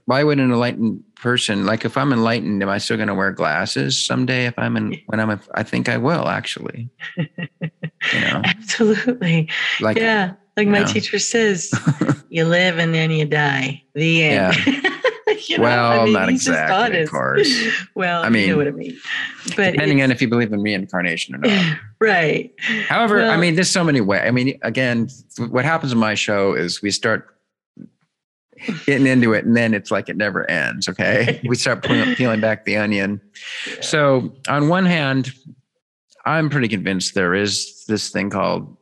why would an enlightened person, like if I'm enlightened, am I still going to wear glasses someday? If I'm in, when I'm, a, I think I will actually. you know, absolutely. Like, yeah, like my teacher says, you live and then you die. The end. Yeah. you know? well, I mean, not exactly, of course. well, I mean, you know what I mean. But depending on if you believe in reincarnation or not. right. However, well, I mean, there's so many ways. I mean, again, what happens in my show is we start getting into it and then it's like it never ends okay we start peeling back the onion yeah. so on one hand i'm pretty convinced there is this thing called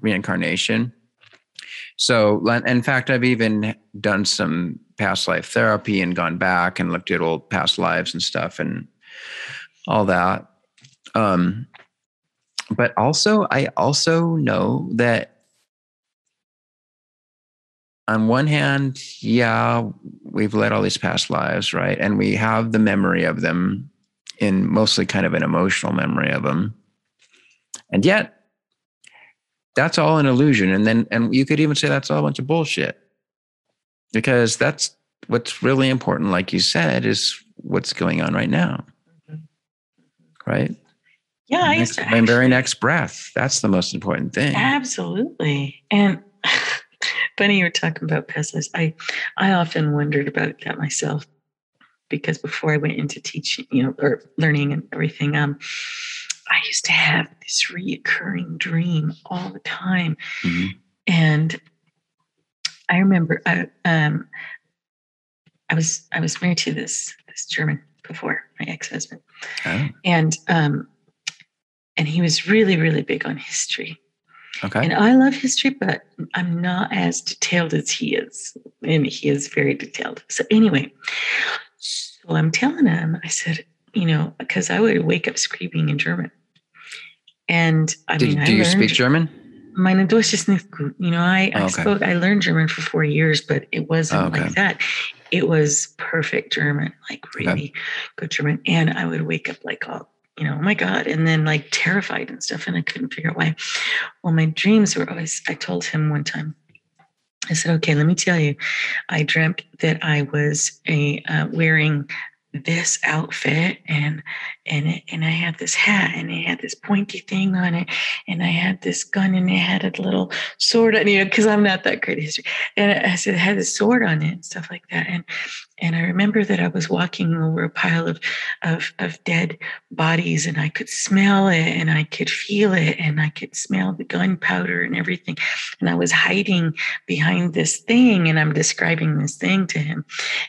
reincarnation so in fact i've even done some past life therapy and gone back and looked at old past lives and stuff and all that. Um, but also, I also know that on one hand, yeah, we've led all these past lives, right? And we have the memory of them in mostly kind of an emotional memory of them. And yet, that's all an illusion. And then, and you could even say that's all a bunch of bullshit because that's what's really important, like you said, is what's going on right now. Mm-hmm. Right? Yeah, my, next, my very next breath. That's the most important thing. Absolutely. And funny you were talking about past lives. I I often wondered about that myself because before I went into teaching, you know, or learning and everything, um, I used to have this reoccurring dream all the time. Mm-hmm. And I remember I, um, I was I was married to this this German before my ex husband, oh. and um, and he was really really big on history. Okay. And I love history, but I'm not as detailed as he is, and he is very detailed. So anyway, so I'm telling him, I said, you know, because I would wake up screaming in German, and I Did, mean, do I you speak German? Meine Deutsch ist nicht gut. You know, I, I okay. spoke, I learned German for four years, but it wasn't okay. like that. It was perfect German, like really okay. good German. And I would wake up like all, you know, oh my God, and then like terrified and stuff. And I couldn't figure out why. Well, my dreams were always, I told him one time, I said, okay, let me tell you. I dreamt that I was a uh, wearing this outfit and and it, and I had this hat and it had this pointy thing on it and I had this gun and it had a little sword on it because I'm not that great at history. And I said it had a sword on it and stuff like that. And and I remember that I was walking over a pile of, of, of dead bodies and I could smell it and I could feel it and I could smell the gunpowder and everything. And I was hiding behind this thing and I'm describing this thing to him.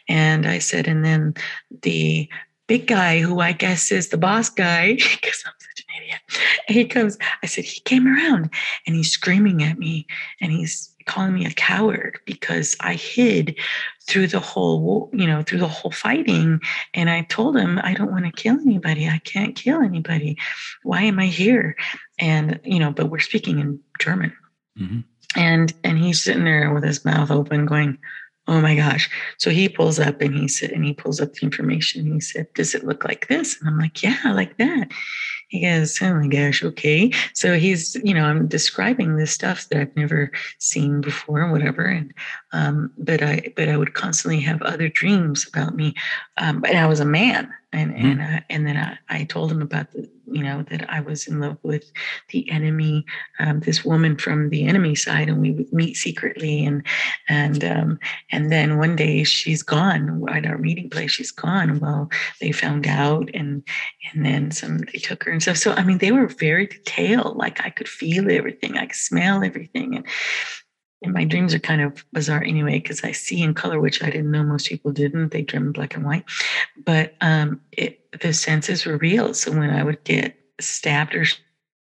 And I said, and then the big guy who I guess is the boss guy, because I'm such an idiot, he comes, I said, he came around and he's screaming at me and he's calling me a coward because I hid through the whole, you know, through the whole fighting. And I told him, I don't want to kill anybody. I can't kill anybody. Why am I here? And, you know, but we're speaking in German. Mm-hmm. And and he's sitting there with his mouth open, going, Oh my gosh. So he pulls up and he said, and he pulls up the information. he said, Does it look like this? And I'm like, Yeah, like that. He goes, Oh my gosh, okay. So he's, you know, I'm describing this stuff that I've never seen before, whatever. And um, but I but I would constantly have other dreams about me. Um, and I was a man and mm-hmm. and uh, and then I, I told him about the you know that I was in love with the enemy, um, this woman from the enemy side, and we would meet secretly, and and um, and then one day she's gone at our meeting place. She's gone. Well, they found out, and and then some they took her and stuff. So I mean, they were very detailed. Like I could feel everything, I could smell everything, and and my dreams are kind of bizarre anyway because I see in color, which I didn't know most people didn't. They dream in black and white, but um, it, the senses were real. So when I would get stabbed or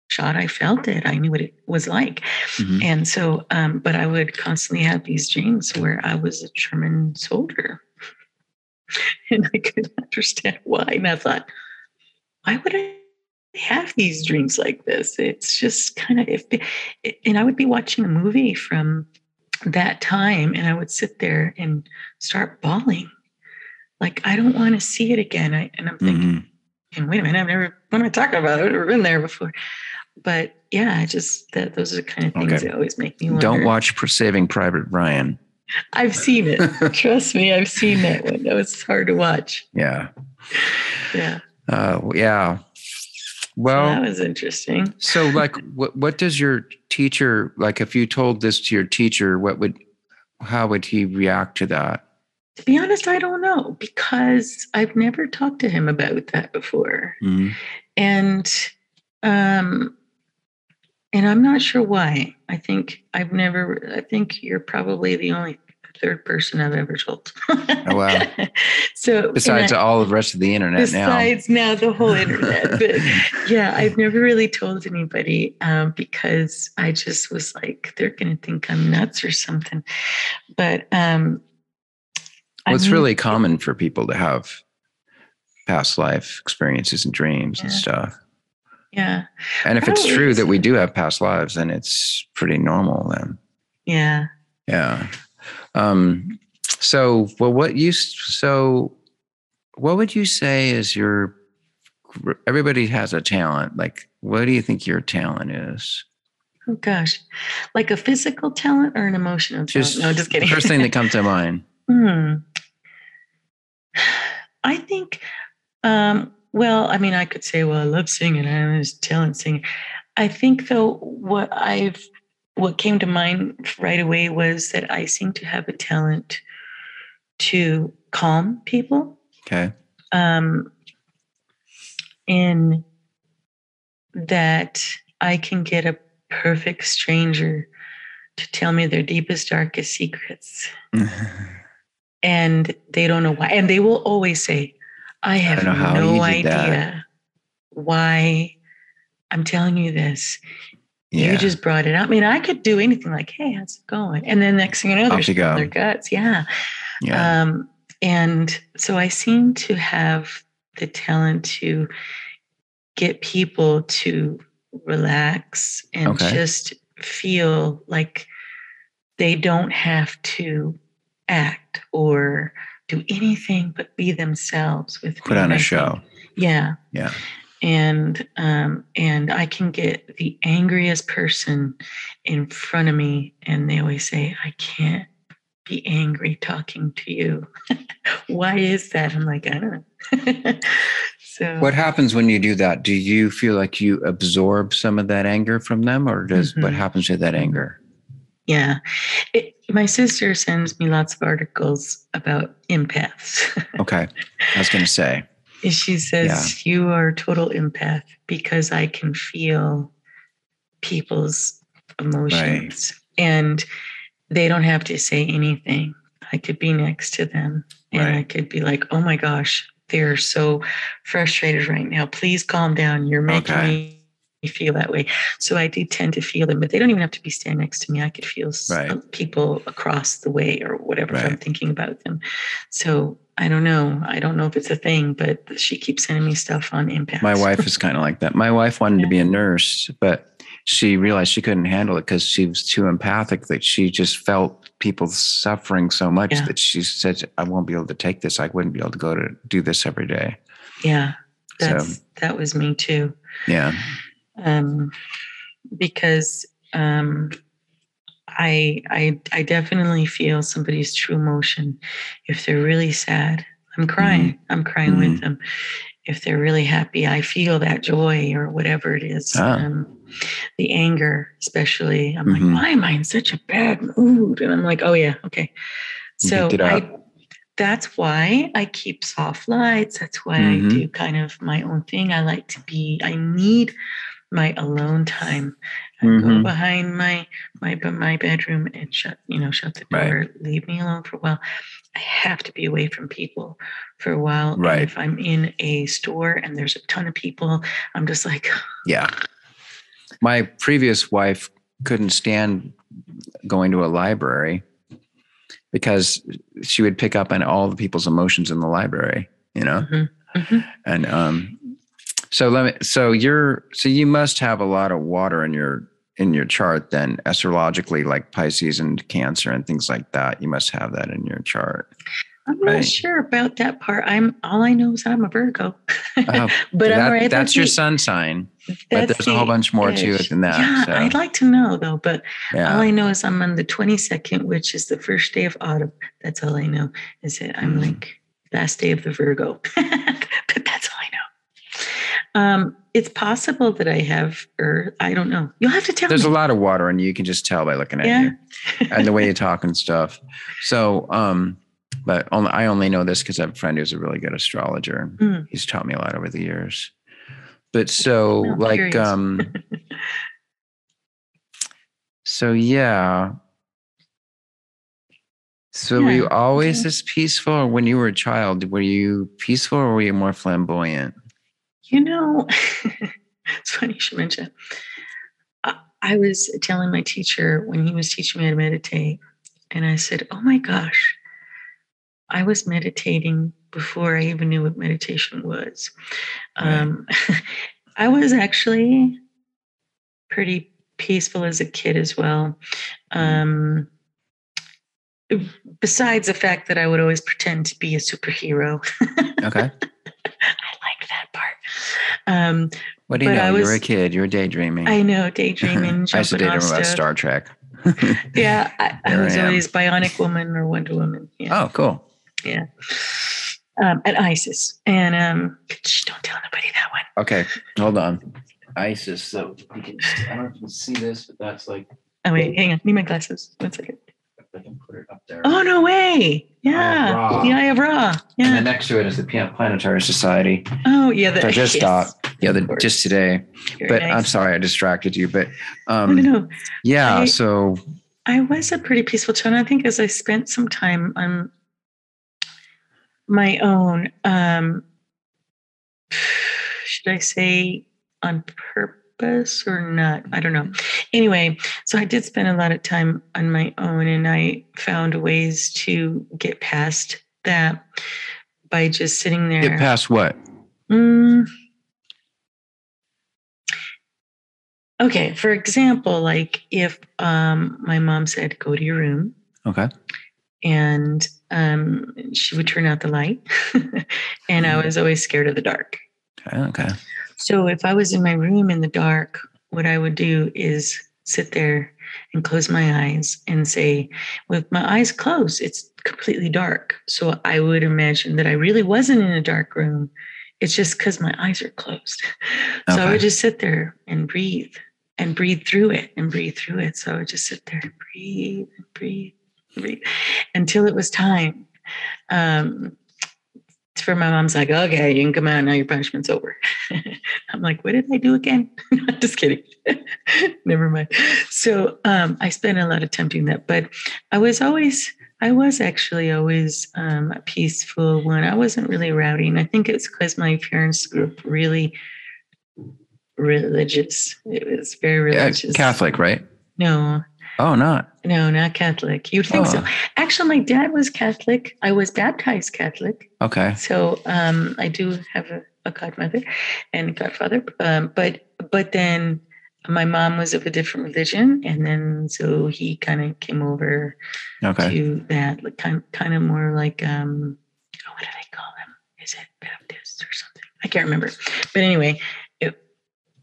shot, I felt it. I knew what it was like, mm-hmm. and so. Um, but I would constantly have these dreams where I was a German soldier, and I couldn't understand why. And I thought, why would I have these dreams like this. It's just kind of if and I would be watching a movie from that time and I would sit there and start bawling. Like I don't want to see it again. I, and I'm thinking, mm-hmm. and wait a minute, I've never what am I talking about? I've never been there before. But yeah, I just that those are the kind of things okay. that always make me wonder. Don't watch Saving Private Ryan. I've seen it. Trust me, I've seen that one. It was hard to watch. Yeah. Yeah. Uh, yeah. Well, that was interesting. so, like, what what does your teacher like? If you told this to your teacher, what would how would he react to that? To be honest, I don't know because I've never talked to him about that before, mm-hmm. and um, and I'm not sure why. I think I've never. I think you're probably the only third person I've ever told. oh, wow. So besides all the rest of the internet besides now. now the whole internet. But yeah, I've never really told anybody um, because I just was like, they're going to think I'm nuts or something. But um, well, it's I mean, really common for people to have past life experiences and dreams yeah. and stuff. Yeah. And if Probably it's true that we do have past lives, then it's pretty normal then. Yeah. Yeah. Um, so, well, what you so what would you say is your everybody has a talent like what do you think your talent is? Oh gosh. Like a physical talent or an emotional just, talent no just kidding. first thing that comes to mind. Hmm. i think um, well i mean i could say well i love singing. I have talent singing. I think though what i've what came to mind right away was that I seem to have a talent to calm people. Okay. Um, in that I can get a perfect stranger to tell me their deepest, darkest secrets. and they don't know why. And they will always say, I have I no idea that. why I'm telling you this. Yeah. You just brought it up. I mean, I could do anything like, hey, how's it going? And then next thing you know, there's their guts. Yeah. yeah. Um, and so I seem to have the talent to get people to relax and okay. just feel like they don't have to act or do anything but be themselves with put on a show. Yeah. Yeah and um, and I can get the angriest person in front of me, and they always say, "I can't be angry talking to you." Why is that? I'm like, I don't know. so, what happens when you do that? Do you feel like you absorb some of that anger from them, or does mm-hmm. what happens to that anger? Yeah, it, my sister sends me lots of articles about empaths. okay, I was going to say she says, yeah. You are a total empath because I can feel people's emotions. Right. And they don't have to say anything. I could be next to them and right. I could be like, oh my gosh, they're so frustrated right now. Please calm down. You're making okay. me feel that way. So I do tend to feel them, but they don't even have to be standing next to me. I could feel right. people across the way or whatever right. I'm thinking about them. So I don't know. I don't know if it's a thing, but she keeps sending me stuff on impact. My wife is kind of like that. My wife wanted yeah. to be a nurse, but she realized she couldn't handle it because she was too empathic that she just felt people suffering so much yeah. that she said, I won't be able to take this. I wouldn't be able to go to do this every day. Yeah. That's, so, that was me too. Yeah. Um, because, um, I, I, I definitely feel somebody's true emotion. If they're really sad, I'm crying. Mm-hmm. I'm crying mm-hmm. with them. If they're really happy, I feel that joy or whatever it is. Ah. Um, the anger, especially. I'm mm-hmm. like, why am I in such a bad mood? And I'm like, oh yeah, okay. So I, that's why I keep soft lights. That's why I mm-hmm. do kind of my own thing. I like to be. I need my alone time. Mm-hmm. go behind my my my bedroom and shut you know shut the door. Right. Leave me alone for a while. I have to be away from people for a while. Right. And if I'm in a store and there's a ton of people, I'm just like, yeah. My previous wife couldn't stand going to a library because she would pick up on all the people's emotions in the library, you know? Mm-hmm. Mm-hmm. And um, so let me so you're so you must have a lot of water in your in your chart then astrologically like Pisces and Cancer and things like that. You must have that in your chart. I'm right? not sure about that part. I'm all I know is I'm a Virgo. Oh, but that, I'm right. That's your sun sign. But there's a whole bunch more to it than that. Yeah, so. I'd like to know though. But yeah. all I know is I'm on the 22nd, which is the first day of autumn. That's all I know. Is that I'm mm. like last day of the Virgo. but that's all I know. Um, it's possible that I have, or I don't know. You'll have to tell There's me. a lot of water, and you can just tell by looking at yeah. you and the way you talk and stuff. So, um, but only, I only know this because I have a friend who's a really good astrologer. Mm. He's taught me a lot over the years. But so, I'm like, um, so yeah. So yeah. were you always yeah. this peaceful, or when you were a child, were you peaceful, or were you more flamboyant? You know, it's funny you should mention. I, I was telling my teacher when he was teaching me how to meditate, and I said, "Oh my gosh, I was meditating before I even knew what meditation was. Right. Um, I was actually pretty peaceful as a kid as well. Um, besides the fact that I would always pretend to be a superhero. okay. Um, what do you know? Was, You're a kid. You're daydreaming. I know, daydreaming. I used to daydream about Star Trek. yeah, I, I was I always Bionic Woman or Wonder Woman. Yeah. Oh, cool. Yeah. Um, at ISIS. And um, shh, don't tell anybody that one. Okay, hold on. ISIS. So you can, I don't know if you can see this, but that's like. Oh, wait, hang on. Need my glasses. One second. I can put it up there. Oh no way! Yeah, the Eye of Ra. Yeah. And then next to it is the Planetary Society. Oh yeah, the, I just yes. Yeah, the, just today. Very but nice. I'm sorry I distracted you. But um, no, no, yeah. I, so I was a pretty peaceful child. I think as I spent some time on my own. Um, should I say on purpose? Purpose or not. I don't know. Anyway, so I did spend a lot of time on my own and I found ways to get past that by just sitting there. Get past what? Mm, okay, for example, like if um, my mom said, go to your room. Okay. And um, she would turn out the light. and I mm-hmm. was always scared of the dark. Okay. okay. So if I was in my room in the dark, what I would do is sit there and close my eyes and say, with my eyes closed, it's completely dark. So I would imagine that I really wasn't in a dark room. It's just because my eyes are closed. Okay. So I would just sit there and breathe and breathe through it and breathe through it. So I would just sit there and breathe and breathe, and breathe until it was time. Um, for my mom's like, okay, you can come out now. Your punishment's over. I'm like, what did I do again? Just kidding. Never mind. So um, I spent a lot of time doing that, but I was always, I was actually always um, a peaceful one. I wasn't really rowdy, and I think it's because my parents grew up really religious. It was very religious. Yeah, Catholic, right? No, Oh, not? No, not Catholic. You'd think oh. so. Actually, my dad was Catholic. I was baptized Catholic. Okay. So um, I do have a, a godmother and godfather. Um, but but then my mom was of a different religion, and then so he kind of came over Okay. to that, like kind kind of more like um, oh, what do they call them? Is it Baptist or something? I can't remember. But anyway, it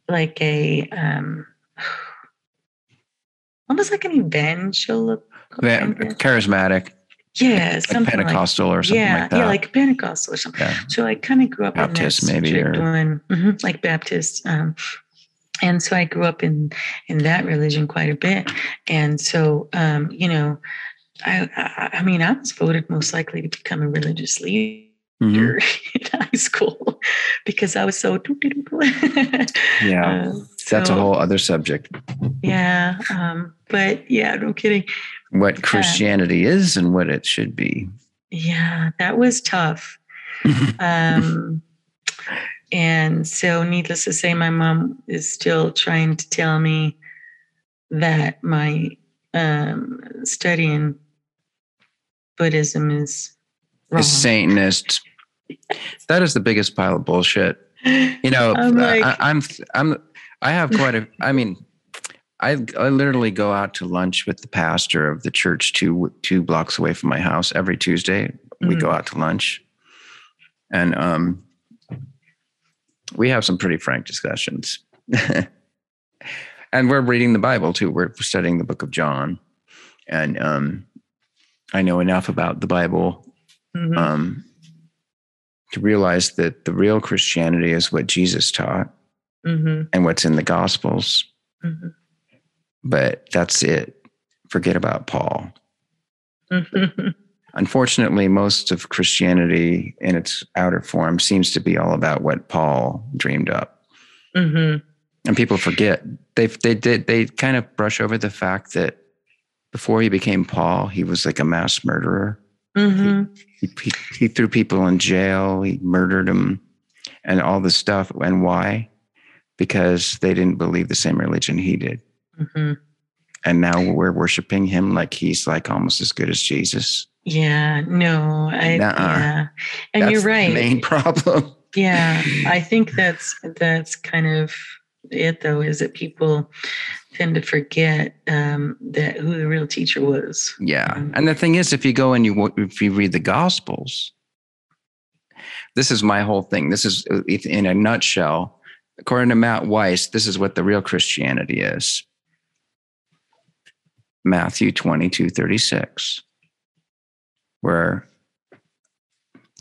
like a um, almost like an evangelical. Yeah, charismatic, yeah, like something Pentecostal or something yeah, like that. yeah, like Pentecostal or something. Yeah. So I kind of grew up Baptist, in that maybe, or- one, mhm, like Baptist. Um, and so I grew up in in that religion quite a bit. And so, um, you know, I, I I mean, I was voted most likely to become a religious leader Mhm. in high school because I was so. Yeah. Uh, That's a whole other subject. Yeah, um, but yeah, no kidding. What Christianity is and what it should be. Yeah, that was tough. um, and so, needless to say, my mom is still trying to tell me that my um, studying Buddhism is wrong. is Satanist. That is the biggest pile of bullshit. You know, I'm like- I, I'm, I'm, I have quite a. I mean, I, I literally go out to lunch with the pastor of the church two two blocks away from my house every Tuesday. We Mm. go out to lunch, and um, we have some pretty frank discussions. and we're reading the Bible too. We're studying the Book of John, and um, I know enough about the Bible Mhm. um, to realize that the real Christianity is what Jesus taught Mhm. and what's in the Gospels. Mhm. But that's it. Forget about Paul. Mhm. Unfortunately, most of Christianity in its outer form seems to be all about what Paul dreamed up. Mhm. And people forget. They they did they kind of brush over the fact that before he became Paul, he was like a mass murderer. Mhm. He, he, he threw people in jail. He murdered them and all this stuff. And why? Because they didn't believe the same religion he did. Mhm. And now we're worshiping him like he's like almost as good as Jesus. Yeah, no, I yeah, and That's you're the right. main problem. Yeah, I think that's that's kind of it though, is that people tend to forget um, that who the real teacher was. Yeah. Mhm. And the thing is, if you go and you if you read the Gospels, this is my whole thing. This is uh, in a nutshell. According to Matt Weiss, this is what the real Christianity is. Matthew 22, 36, where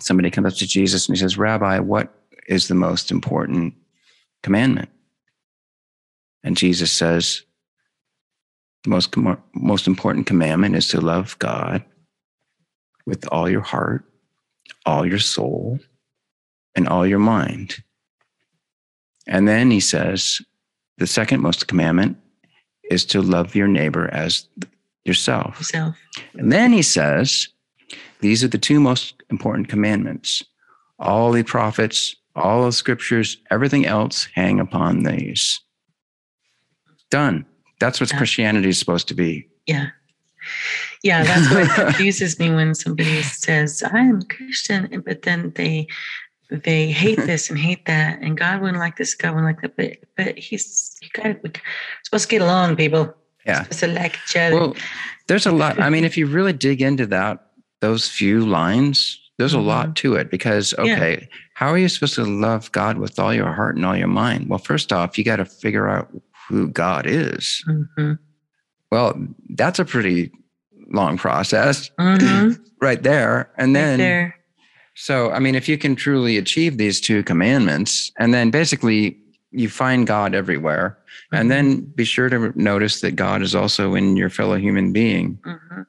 somebody comes up to Jesus and he says, Rabbi, what is the most important commandment? And Jesus says, the most, com- most important commandment is to love God with all your heart, all your soul, and all your mind. And then he says, the second most commandment is to love your neighbor as yourself. Yourself. And then he says, these are the two most important commandments. All the prophets, all the scriptures, everything else hang upon these. Done. That's what Yeah. Christianity is supposed to be. Yeah. Yeah, that's what confuses me when somebody says, I'm Christian, but then they they hate this and hate that, and God wouldn't like this, God wouldn't like that. But but he's you gotta we're supposed to get along, people. Yeah. Supposed to like each other. Well, there's a lot. I mean, if you really dig into that, those few lines, there's a lot mm-hmm. to it because, Yeah. okay, how are you supposed to love God with all your heart and all your mind? Well, first off, you got to figure out who God is. Mhm. Well, that's a pretty long process Mhm. right there. And Right then, there. so, I mean, if you can truly achieve these two commandments, and then basically you find God everywhere, and then be sure to notice that God is also in your fellow human being. Mhm.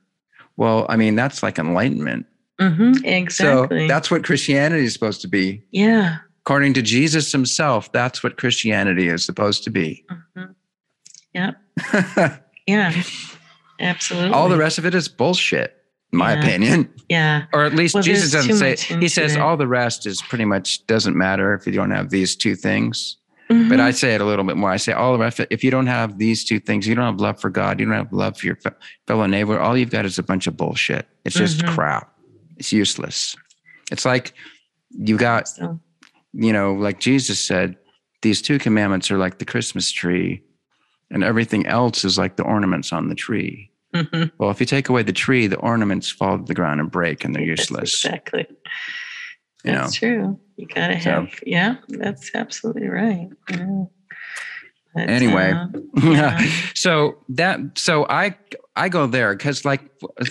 Well, I mean, that's like enlightenment. Mhm. Exactly. So that's what Christianity is supposed to be. yeah. According to Jesus himself, that's what Christianity is supposed to be. Mhm. Yeah. Absolutely. All the rest of it is bullshit, in my Yeah. opinion. Yeah. Or at least Well, Jesus doesn't say, he says it. all the rest is pretty much doesn't matter if you don't have these two things. But Mhm. I say it a little bit more. I say all the rest, if you don't have these two things, you don't have love for God, you don't have love for your fellow neighbor, all you've got is a bunch of bullshit. It's just Mhm. crap. It's useless. It's like you got So, you know, like Jesus said, these two commandments are like the Christmas tree. and everything else is like the ornaments on the tree. Mm-hmm. Well, if you take away the tree, the ornaments fall to the ground and break, and they're useless. exactly. You that's know? true. You gotta have. So, yeah, that's absolutely right. Yeah. But, anyway, uh, yeah. so that so I I go there because like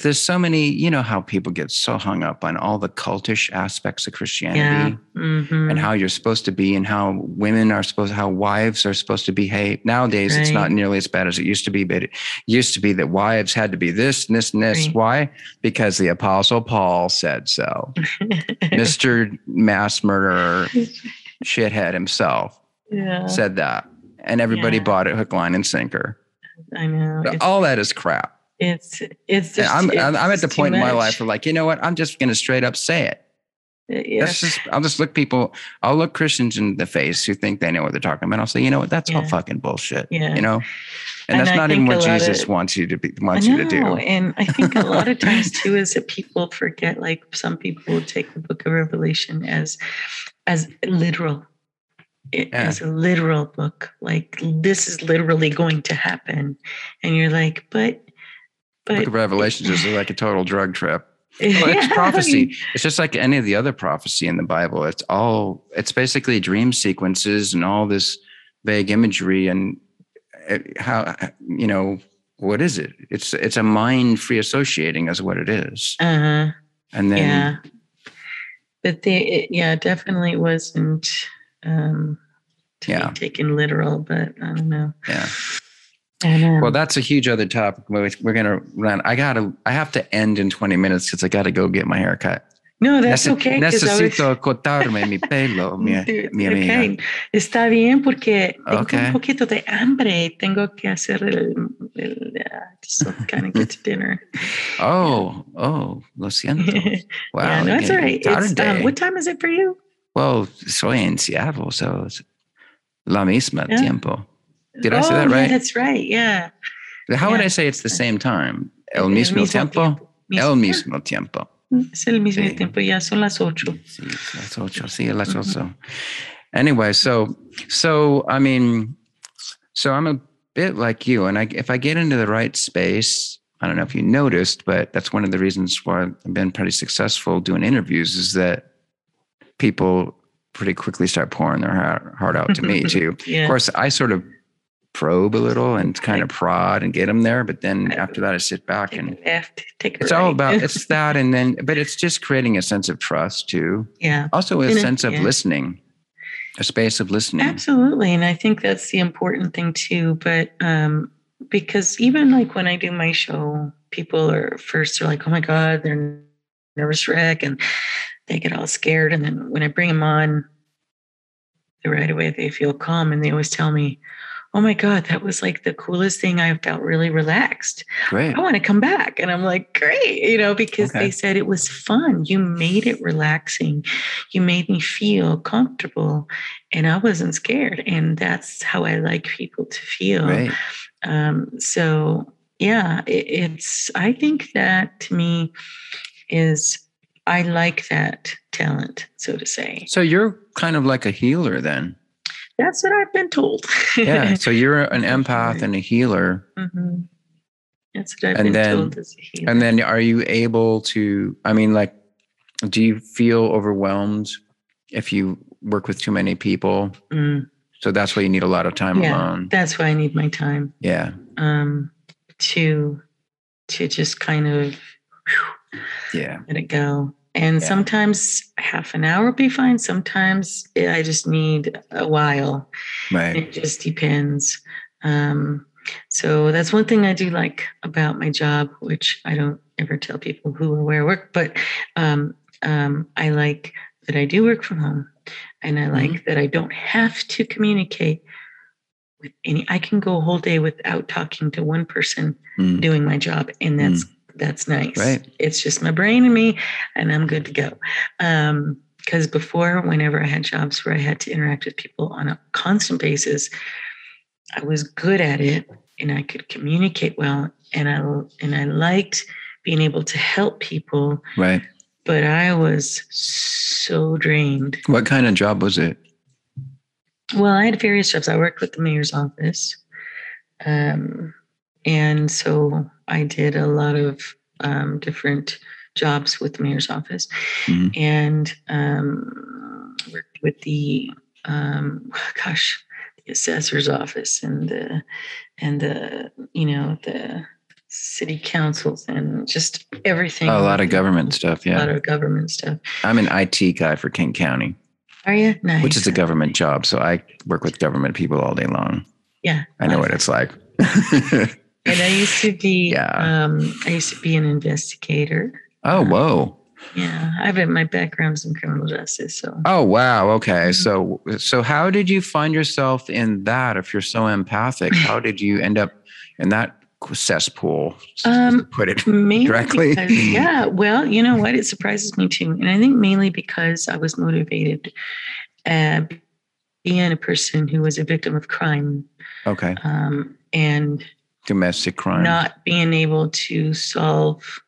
there's so many, you know how people get so hung up on all the cultish aspects of Christianity yeah. mm-hmm. and how you're supposed to be and how women are supposed how wives are supposed to behave. Nowadays right. it's not nearly as bad as it used to be, but it used to be that wives had to be this and this and this. Right. Why? Because the apostle Paul said so. Mr. Mass Murderer shithead himself yeah. said that. And everybody yeah. bought it hook, line, and sinker. I know. All that is crap. It's it's. Just, I'm it's I'm at the point in my life where like you know what I'm just going to straight up say it. Uh, yeah. Just, I'll just look people. I'll look Christians in the face who think they know what they're talking about. I'll say, you know what, that's yeah. all fucking bullshit. Yeah. You know, and, and that's I not even what Jesus of, wants you to be wants know, you to do. And I think a lot of times too is that people forget. Like some people take the Book of Revelation as as literal it yeah. as a literal book like this is literally going to happen and you're like but but book of revelations is like a total drug trip well, it's prophecy it's just like any of the other prophecy in the bible it's all it's basically dream sequences and all this vague imagery and how you know what is it it's it's a mind free associating as what it is uh-huh. and then yeah but they it, yeah definitely wasn't um, to yeah. be taken literal, but I don't know. Yeah. Well, that's a huge other topic. We're going to run. I got to, I have to end in 20 minutes because I got to go get my hair cut. No, that's Nece- okay. Necesito was... cortarme mi pelo, mi, mi amiga. Okay. Está bien porque tengo okay. un poquito de hambre. Tengo que hacer el, el uh, just kind of get to dinner. Oh, oh, lo siento. Wow. yeah, no, that's all right. Um, what time is it for you? Well, soy en Seattle, so La misma yeah. tiempo. Did oh, I say oh, that right? Yeah, that's right. Yeah. How yeah. would I say it's the same time? El mismo, mismo tiempo? tiempo. El mismo tiempo. Mm, es el mismo sí. tiempo, ya son las ocho. Sí, las ocho, sí, las ocho. Anyway, so, so, I mean, so I'm a bit like you. And I, if I get into the right space, I don't know if you noticed, but that's one of the reasons why I've been pretty successful doing interviews is that people pretty quickly start pouring their heart, heart out to me too. yeah. Of course, I sort of probe a little and kind of prod and get them there, but then after that, I sit back take and it's all about it's that, and then but it's just creating a sense of trust too. Yeah. Also, a and sense it, of yeah. listening, a space of listening. Absolutely, and I think that's the important thing too. But um, because even like when I do my show, people are first they're like, "Oh my god," they're nervous wreck and they get all scared. And then when I bring them on, right away they feel calm and they always tell me, Oh my God, that was like the coolest thing. I felt really relaxed. Great. I want to come back. And I'm like, Great, you know, because okay. they said it was fun. You made it relaxing. You made me feel comfortable and I wasn't scared. And that's how I like people to feel. Right. Um, so yeah, it, it's I think that to me is I like that talent, so to say. So you're kind of like a healer then. That's what I've been told. yeah. So you're an empath and a healer. Mm-hmm. That's what I've and been then, told as a healer. And then are you able to, I mean, like, do you feel overwhelmed if you work with too many people? Mm. So that's why you need a lot of time yeah, alone. That's why I need my time. Yeah. Um, to to just kind of whew, yeah let it go and yeah. sometimes half an hour will be fine. Sometimes I just need a while. Right. It just depends. Um, so that's one thing I do like about my job, which I don't ever tell people who or where I work, but um, um, I like that I do work from home and I like mm-hmm. that I don't have to communicate with any, I can go a whole day without talking to one person mm. doing my job. And that's mm that's nice. Right. It's just my brain and me, and I'm good to go. Um, because before, whenever I had jobs where I had to interact with people on a constant basis, I was good at it and I could communicate well, and I and I liked being able to help people. Right. But I was so drained. What kind of job was it? Well, I had various jobs. I worked with the mayor's office. um, and so I did a lot of um, different jobs with the mayor's office mm-hmm. and um, worked with the um, gosh the assessor's office and the and the you know the city councils and just everything. A lot of government stuff. Yeah. A lot of government stuff. I'm an IT guy for King County. Are you? Nice. Which is a government job. So I work with government people all day long. Yeah. I know what it's like. and I used to be, yeah. um, I used to be an investigator. Oh, whoa. Yeah, I have my background's in criminal justice. So. Oh wow. Okay. Mm-hmm. So so how did you find yourself in that? If you're so empathic, how did you end up in that cesspool? Um, put it directly. Because, yeah. Well, you know what? It surprises me too, and I think mainly because I was motivated, uh, being a person who was a victim of crime. Okay. Um, and domestic crime. Not being able to solve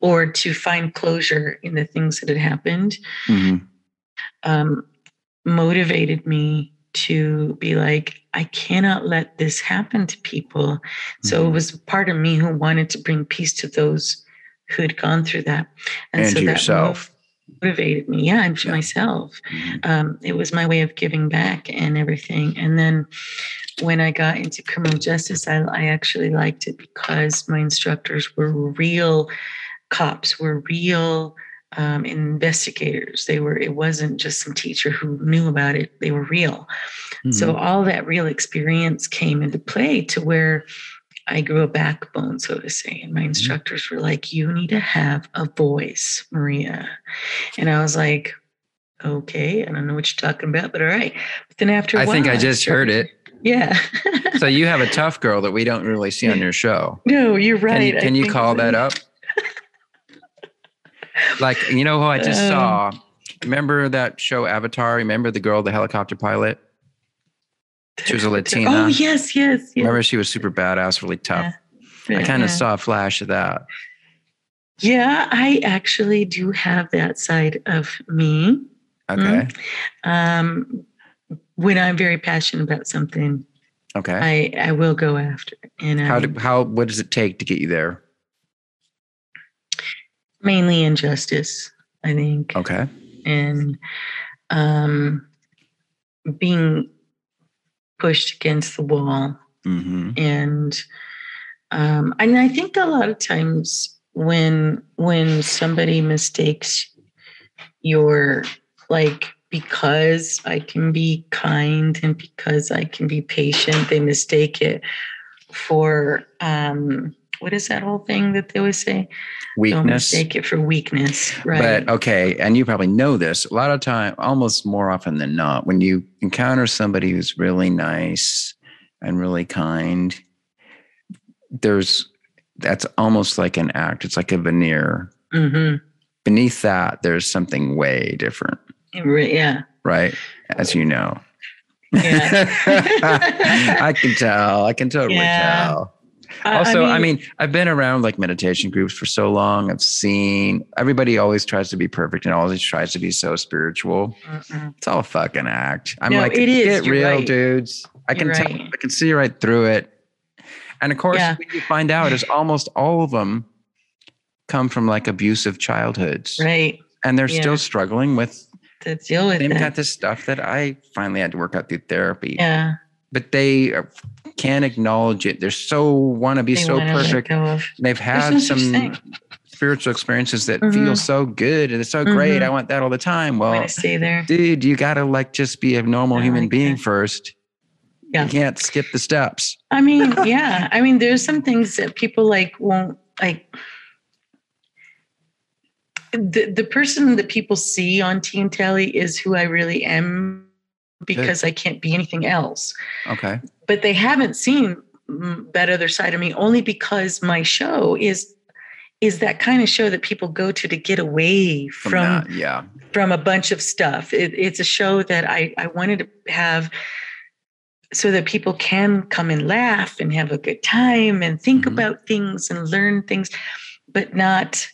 or to find closure in the things that had happened mm-hmm. um, motivated me to be like, I cannot let this happen to people. Mm-hmm. So it mm-hmm. was part of me who wanted to bring peace to those who had gone through that. And, and so yourself. Motivated me. Yeah, and yeah. myself. Mm-hmm. Um, it was my way of giving back and everything. And then when I got into criminal justice, I, I actually liked it because my instructors were real cops were real um, investigators. They were, it wasn't just some teacher who knew about it, they were real. Mm-hmm. So all that real experience came into play to where I grew a backbone, so to say. And my mm-hmm. instructors were like, You need to have a voice, Maria. And I was like, Okay, I don't know what you're talking about, but all right. But then after I while, think I just heard it. Yeah. so you have a tough girl that we don't really see on your show. No, you're right. Can you, can you call that up? like you know who I just um, saw? Remember that show Avatar? Remember the girl, the helicopter pilot? She was a Latina. Oh yes, yes. yes. Remember she was super badass, really tough. Yeah. I kind of yeah. saw a flash of that. Yeah, I actually do have that side of me. Okay. Mm-hmm. Um, when I'm very passionate about something, okay, I I will go after. And how do, how what does it take to get you there? mainly injustice, I think. Okay. And um, being pushed against the wall. Mm-hmm. And um, and I think a lot of times when when somebody mistakes your like because I can be kind and because I can be patient, they mistake it for um, what is that whole thing that they always say? Weakness. Don't mistake it for weakness. Right. But okay, and you probably know this. A lot of time, almost more often than not, when you encounter somebody who's really nice and really kind, there's that's almost like an act. It's like a veneer. Mm-hmm. Beneath that, there's something way different. Yeah. Right. As you know. Yeah. I can tell. I can totally yeah. tell also, I mean, I mean, I've been around like meditation groups for so long. I've seen everybody always tries to be perfect and always tries to be so spiritual. Mm-mm. It's all a fucking act. I'm no, like, it is. get real, right. dudes. I can tell, I can see right through it. And of course, yeah. what you find out is almost all of them come from like abusive childhoods. Right. And they're yeah. still struggling with to deal with They've got this stuff that I finally had to work out through therapy. Yeah. But they can't acknowledge it. They're so want to be so perfect. They've had some spiritual experiences that mm-hmm. feel so good and it's so mm-hmm. great. I want that all the time. Well, stay there. dude, you got to like just be a normal I human like being that. first. Yeah. You can't skip the steps. I mean, yeah. I mean, there's some things that people like won't like. The, the person that people see on Tea and Telly is who I really am because Good. I can't be anything else. Okay. But they haven't seen that other side of me only because my show is is that kind of show that people go to to get away from, from yeah from a bunch of stuff. It, it's a show that I I wanted to have so that people can come and laugh and have a good time and think mm-hmm. about things and learn things, but not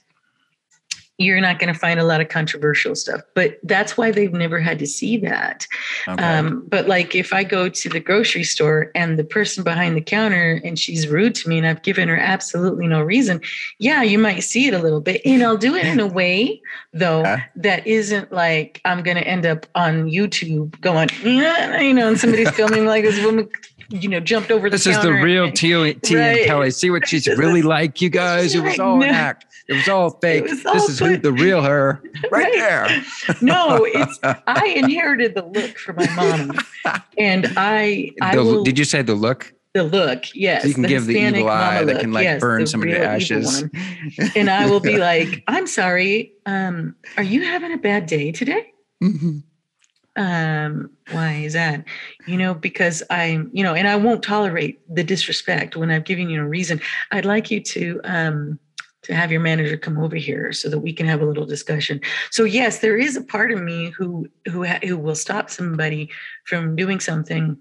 you're not going to find a lot of controversial stuff but that's why they've never had to see that okay. um, but like if i go to the grocery store and the person behind the counter and she's rude to me and i've given her absolutely no reason yeah you might see it a little bit and i'll do it in a way though that isn't like i'm going to end up on youtube going yeah, you know and somebody's filming like this woman you know, jumped over the This is the real Tea and Telly. See what she's really like, you guys. It was all an act. It was all fake. Was all this is who, the real her right, right. there. no, it's I inherited the look from my mom. And I, I the, will, did you say the look? The look, yes. So you can give the evil eye that can like yes, burn somebody to ashes. and I will be like, I'm sorry. Um, are you having a bad day today? Mm-hmm um why is that you know because i'm you know and i won't tolerate the disrespect when i've given you a reason i'd like you to um to have your manager come over here so that we can have a little discussion so yes there is a part of me who who who will stop somebody from doing something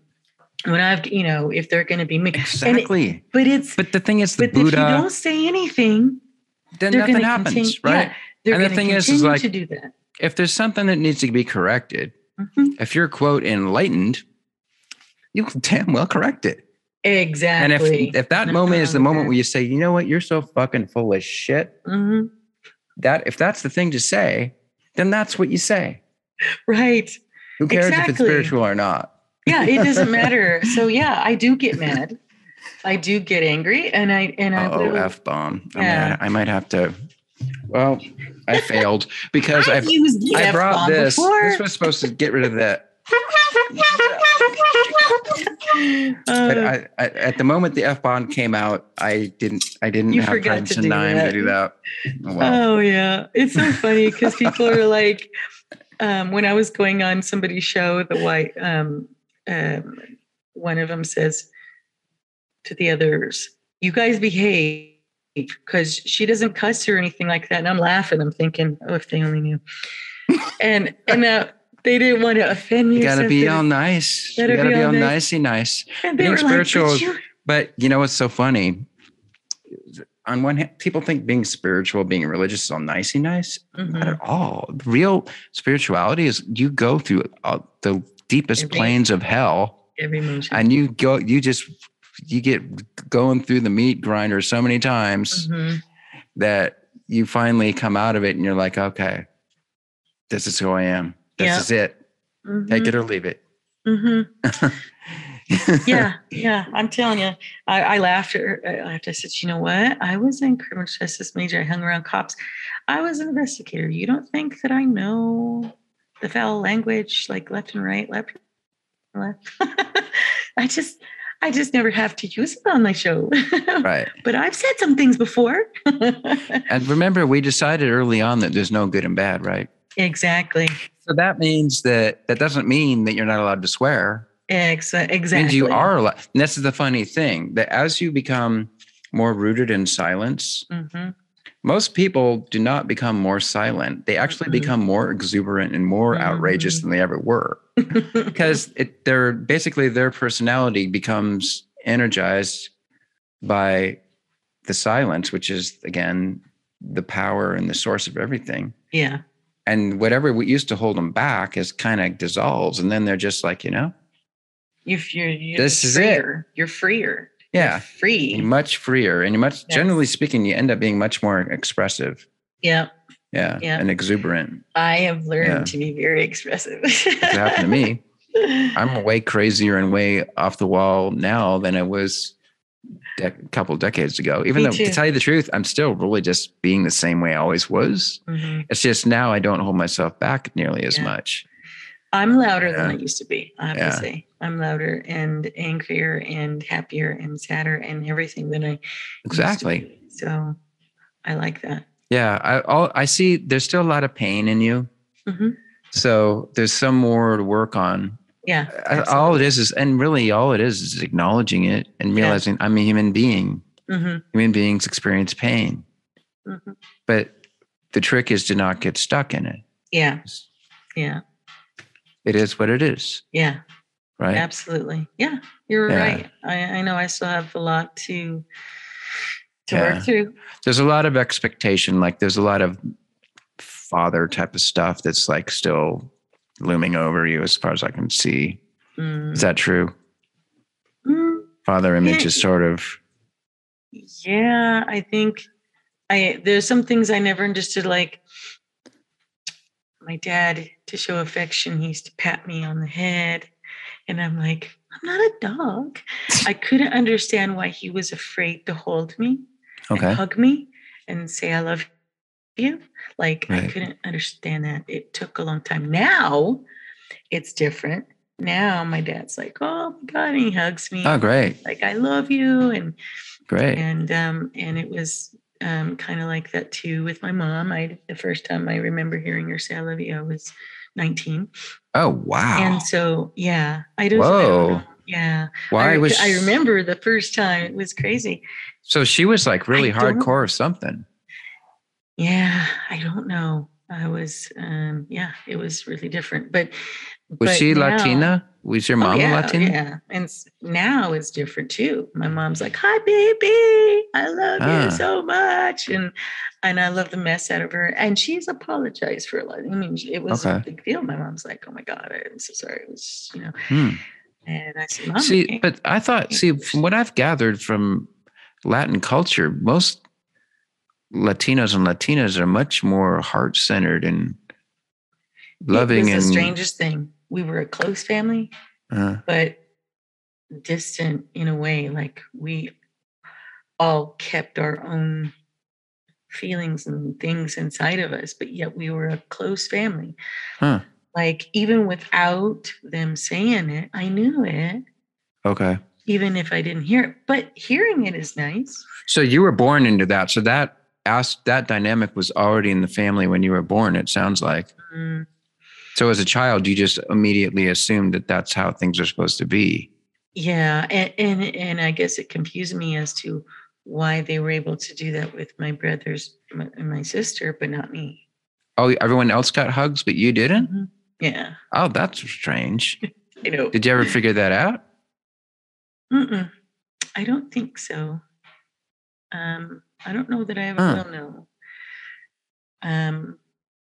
when I've, you know, if they're going to be me. Exactly. It, but it's, but the thing is, the but Buddha, if you don't say anything, then nothing happens, continue, right? Yeah, and the thing is, is like, to do that. if there's something that needs to be corrected, Mm-hmm. If you're quote enlightened, you can damn well correct it. Exactly. And if if that moment is the moment where you say, you know what, you're so fucking full of shit. Mm-hmm. That if that's the thing to say, then that's what you say. Right. Who cares exactly. if it's spiritual or not? yeah, it doesn't matter. So yeah, I do get mad. I do get angry, and I and I. Oh, f bomb. Yeah. I, I might have to. Well, I failed because I've, used I brought this. Before. This was supposed to get rid of that. but I, I, at the moment the f bomb came out, I didn't. I didn't you have time to, to, time to do that. Oh, oh yeah, it's so funny because people are like, um, when I was going on somebody's show, the white, um, um, one of them says to the others, "You guys behave." because she doesn't cuss or anything like that. And I'm laughing. I'm thinking, oh, if they only knew. and and uh, they didn't want to offend me. You gotta be all nice. You gotta be, be all nice. nicey nice. And being spiritual, like, you- but you know what's so funny? On one hand, people think being spiritual, being religious is all nicey nice. Mm-hmm. Not at all. Real spirituality is you go through uh, the deepest every, planes of hell. Every motion. And you go, you just you get going through the meat grinder so many times mm-hmm. that you finally come out of it and you're like, okay, this is who I am. This yep. is it. Mm-hmm. Take it or leave it. Mm-hmm. yeah, yeah. I'm telling you, I, I laughed at her. I laughed. I said, you know what? I was in criminal justice major. I hung around cops. I was an investigator. You don't think that I know the foul language, like left and right, left, left? I just, I just never have to use it on my show. Right. but I've said some things before. and remember, we decided early on that there's no good and bad, right? Exactly. So that means that that doesn't mean that you're not allowed to swear. Ex- exactly. It means you are allowed. And this is the funny thing that as you become more rooted in silence, mm-hmm. most people do not become more silent. They actually mm-hmm. become more exuberant and more mm-hmm. outrageous than they ever were because it they're basically their personality becomes energized by the silence, which is again the power and the source of everything. Yeah. And whatever we used to hold them back is kind of dissolves, and then they're just like, you know, if you're, you're this is freer, it. You're freer. Yeah, you're free. You're much freer, and you're much yes. generally speaking, you end up being much more expressive. Yeah. Yeah, yeah. and exuberant. I have learned yeah. to be very expressive. it happened to me. I'm way crazier and way off the wall now than I was a couple decades ago. Even me though, too. to tell you the truth, I'm still really just being the same way I always was. Mm-hmm. It's just now I don't hold myself back nearly as yeah. much. I'm louder yeah. than I used to be. I have yeah. to say, I'm louder and angrier and happier and sadder and everything than I exactly. So I like that. Yeah, I all, I see. There's still a lot of pain in you. Mm-hmm. So there's some more to work on. Yeah. Absolutely. All it is is, and really all it is is acknowledging it and realizing yeah. I'm a human being. Mm-hmm. Human beings experience pain. Mm-hmm. But the trick is to not get stuck in it. Yeah. Yeah. It is what it is. Yeah. Right. Absolutely. Yeah. You're yeah. right. I, I know I still have a lot to to yeah. work through. There's a lot of expectation. Like there's a lot of father type of stuff that's like still looming over you as far as I can see. Mm. Is that true? Mm. Father image yeah. is sort of. Yeah, I think I there's some things I never understood. Like my dad, to show affection, he used to pat me on the head, and I'm like, I'm not a dog. I couldn't understand why he was afraid to hold me, okay. hug me, and say I love you. Like right. I couldn't understand that. It took a long time. Now it's different. Now my dad's like, oh my God, and he hugs me. Oh, great. Like I love you. And great. And um, and it was um kind of like that too with my mom. I the first time I remember hearing her say I love you, I was 19. Oh wow. And so yeah, I don't, Whoa. I don't yeah. Why I, was I remember the first time it was crazy. So she was like really hardcore or something. Yeah, I don't know. I was, um, yeah, it was really different. But was but she now, Latina? Was your oh, mom oh, yeah, Latina? Yeah, and now it's different too. My mom's like, "Hi, baby, I love ah. you so much," and and I love the mess out of her. And she's apologized for a lot. I mean, it was okay. a big deal. My mom's like, "Oh my god, I'm so sorry." It was, you know. Hmm. And I said, Mom, see, but I thought, see, from what I've gathered from Latin culture, most Latinos and Latinas are much more heart centered and loving. It was the strangest thing. We were a close family, uh, but distant in a way. Like we all kept our own feelings and things inside of us, but yet we were a close family. Huh. Like even without them saying it, I knew it. Okay. Even if I didn't hear it, but hearing it is nice. So you were born into that. So that asked that dynamic was already in the family when you were born it sounds like mm. so as a child you just immediately assumed that that's how things are supposed to be yeah and and, and i guess it confused me as to why they were able to do that with my brothers and my sister but not me oh everyone else got hugs but you didn't mm-hmm. yeah oh that's strange I know. did you ever figure that out Mm-mm. i don't think so um I don't know that I ever huh. will know. Um,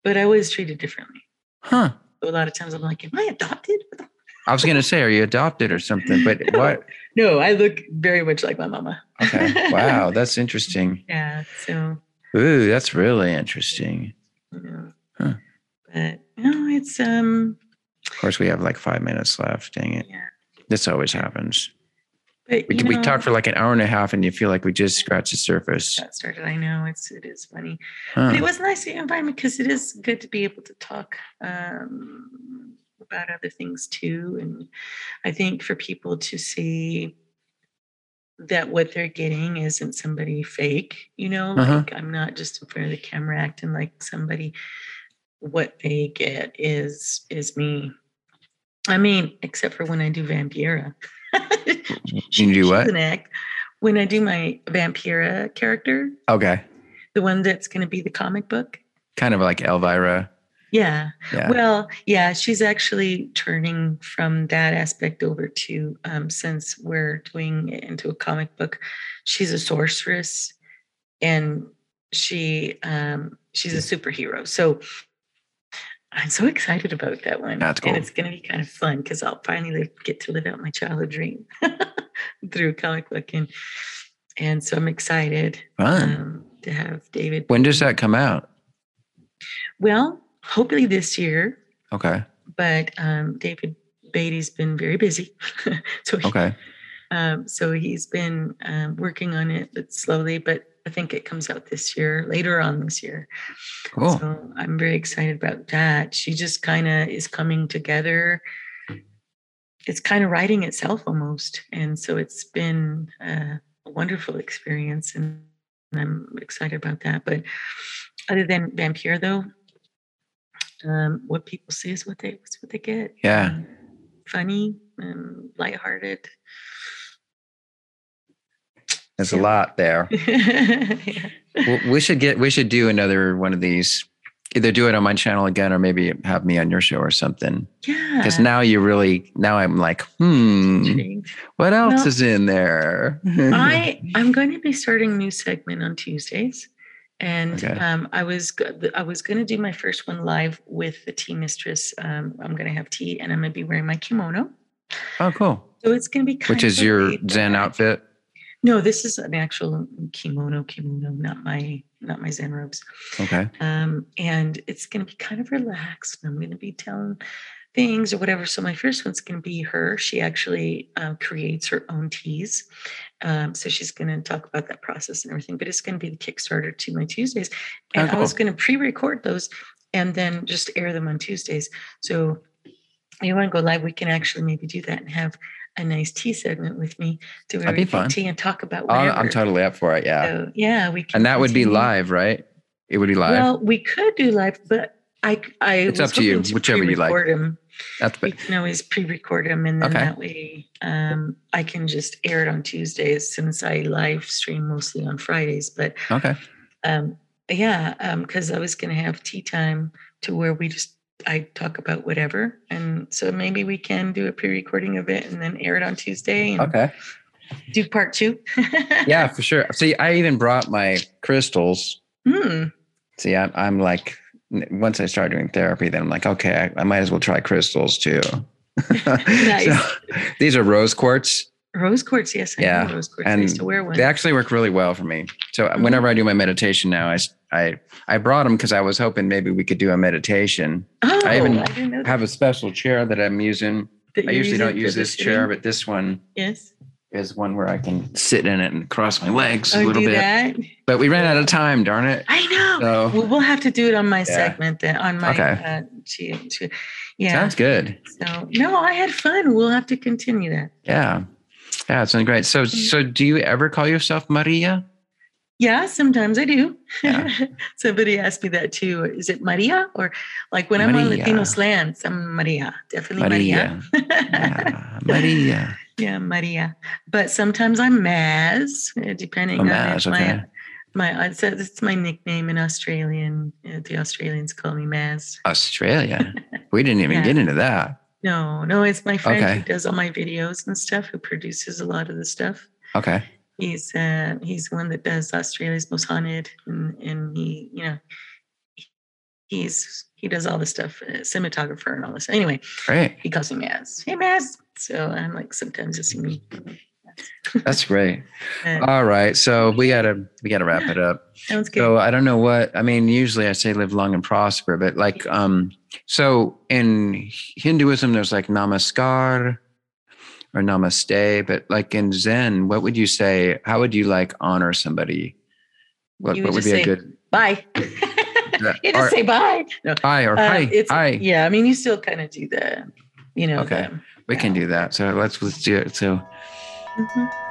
but I was treated differently. Huh. So a lot of times I'm like, am I adopted? I was gonna say, are you adopted or something? But no, what? No, I look very much like my mama. okay. Wow, that's interesting. Yeah. So. Ooh, that's really interesting. Yeah. Huh. But no, it's um. Of course, we have like five minutes left. Dang it. Yeah. This always happens. But, we, know, we talked for like an hour and a half, and you feel like we just scratched the surface. Got started. I know it's it is funny, huh. but it was nice the environment because it is good to be able to talk um, about other things too, and I think for people to see that what they're getting isn't somebody fake. You know, uh-huh. like I'm not just in front of the camera acting like somebody. What they get is is me. I mean, except for when I do Vampira. you do what? An act. When I do my Vampira character. Okay. The one that's going to be the comic book. Kind of like Elvira. Yeah. yeah. Well, yeah, she's actually turning from that aspect over to um, since we're doing it into a comic book, she's a sorceress and she um she's a superhero. So I'm so excited about that one. That's cool. And it's going to be kind of fun because I'll finally live, get to live out my childhood dream through comic book. And, and so I'm excited um, to have David. When does that come out? Well, hopefully this year. Okay. But um, David Beatty's been very busy. so he, okay. Um, so he's been um, working on it, but slowly. But I think it comes out this year, later on this year. Cool. So I'm very excited about that. She just kind of is coming together. It's kind of writing itself almost. And so it's been a wonderful experience. And I'm excited about that. But other than Vampira, though, um, what people see is what they what they get. Yeah. Um, funny and lighthearted. There's yeah. a lot there. yeah. we should get we should do another one of these. Either do it on my channel again, or maybe have me on your show or something. Yeah. Because now you really now I'm like, hmm, what else well, is in there? I I'm going to be starting a new segment on Tuesdays, And okay. um, I was I was going to do my first one live with the tea mistress. Um, I'm going to have tea, and I'm going to be wearing my kimono. Oh, cool! So it's going to be which is your Zen outfit. No, this is an actual kimono, kimono, not my not my Zen robes. Okay. Um, and it's going to be kind of relaxed. I'm going to be telling things or whatever. So my first one's going to be her. She actually uh, creates her own teas. Um, so she's going to talk about that process and everything. But it's going to be the Kickstarter to my Tuesdays, and oh, cool. I was going to pre-record those and then just air them on Tuesdays. So you want to go live, we can actually maybe do that and have a nice tea segment with me to where we can tea and talk about whatever. I'm totally up for it. Yeah. So, yeah, we can. And that continue. would be live, right? It would be live. Well, we could do live, but I, I it's up to you, to whichever you like. Them. That's we can always pre-record them, and then okay. that way um, I can just air it on Tuesdays since I live stream mostly on Fridays. But okay, um, yeah, um because um, I was going to have tea time to where we just I talk about whatever. And so maybe we can do a pre-recording of it and then air it on Tuesday. okay. Do part two. yeah, for sure. See, I even brought my crystals. Mm. See, I, I'm like, once I start doing therapy, then I'm like, okay, I, I might as well try crystals too. nice. so, these are rose quartz. Rose quartz, yes. I yeah, rose quartz. and they actually work really well for me. So mm-hmm. whenever I do my meditation now, I I I brought them because I was hoping maybe we could do a meditation. Oh, I even I have a special chair that I'm using. I usually don't use this chair, but this one yes is one where I can sit in it and cross my legs oh, a little bit. That? But we ran out of time, darn it. I know. So, well, we'll have to do it on my yeah. segment then on my okay. Uh, to, to, yeah. Sounds good. So no, I had fun. We'll have to continue that. Yeah. Yeah, it's been great. So mm-hmm. so do you ever call yourself Maria? Yeah, sometimes I do. Yeah. Somebody asked me that too. Is it Maria or like when Maria. I'm on Latino slants, I'm Maria, definitely Maria. Maria. yeah, Maria. Yeah, Maria. But sometimes I'm Maz, uh, depending oh, on Maz, okay. my my it's, it's my nickname in Australian. Uh, the Australians call me Maz. Australia. we didn't even yeah. get into that. No, no, it's my friend okay. who does all my videos and stuff, who produces a lot of the stuff. Okay he's uh, he's one that does Australia's Most Haunted, and, and he you know he's he does all the stuff, uh, cinematographer and all this. Anyway, great. He calls me Maz. Hey Maz. So I'm like sometimes you see me. That's great. Uh, all right, so we gotta we gotta wrap it up. Sounds good. So I don't know what I mean. Usually I say live long and prosper, but like um, so in Hinduism there's like namaskar or namaste, but like in Zen, what would you say? How would you like honor somebody? What, what would be a good bye? you just or, say bye. No. Hi or uh, hi. hi. Yeah, I mean, you still kind of do the, you know. Okay, the, we yeah. can do that. So let's let's do it. So. Mm-hmm.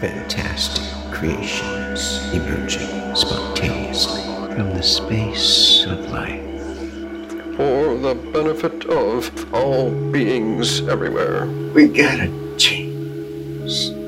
Fantastic creations emerging spontaneously from the space of life. For the benefit of all beings everywhere. We gotta change.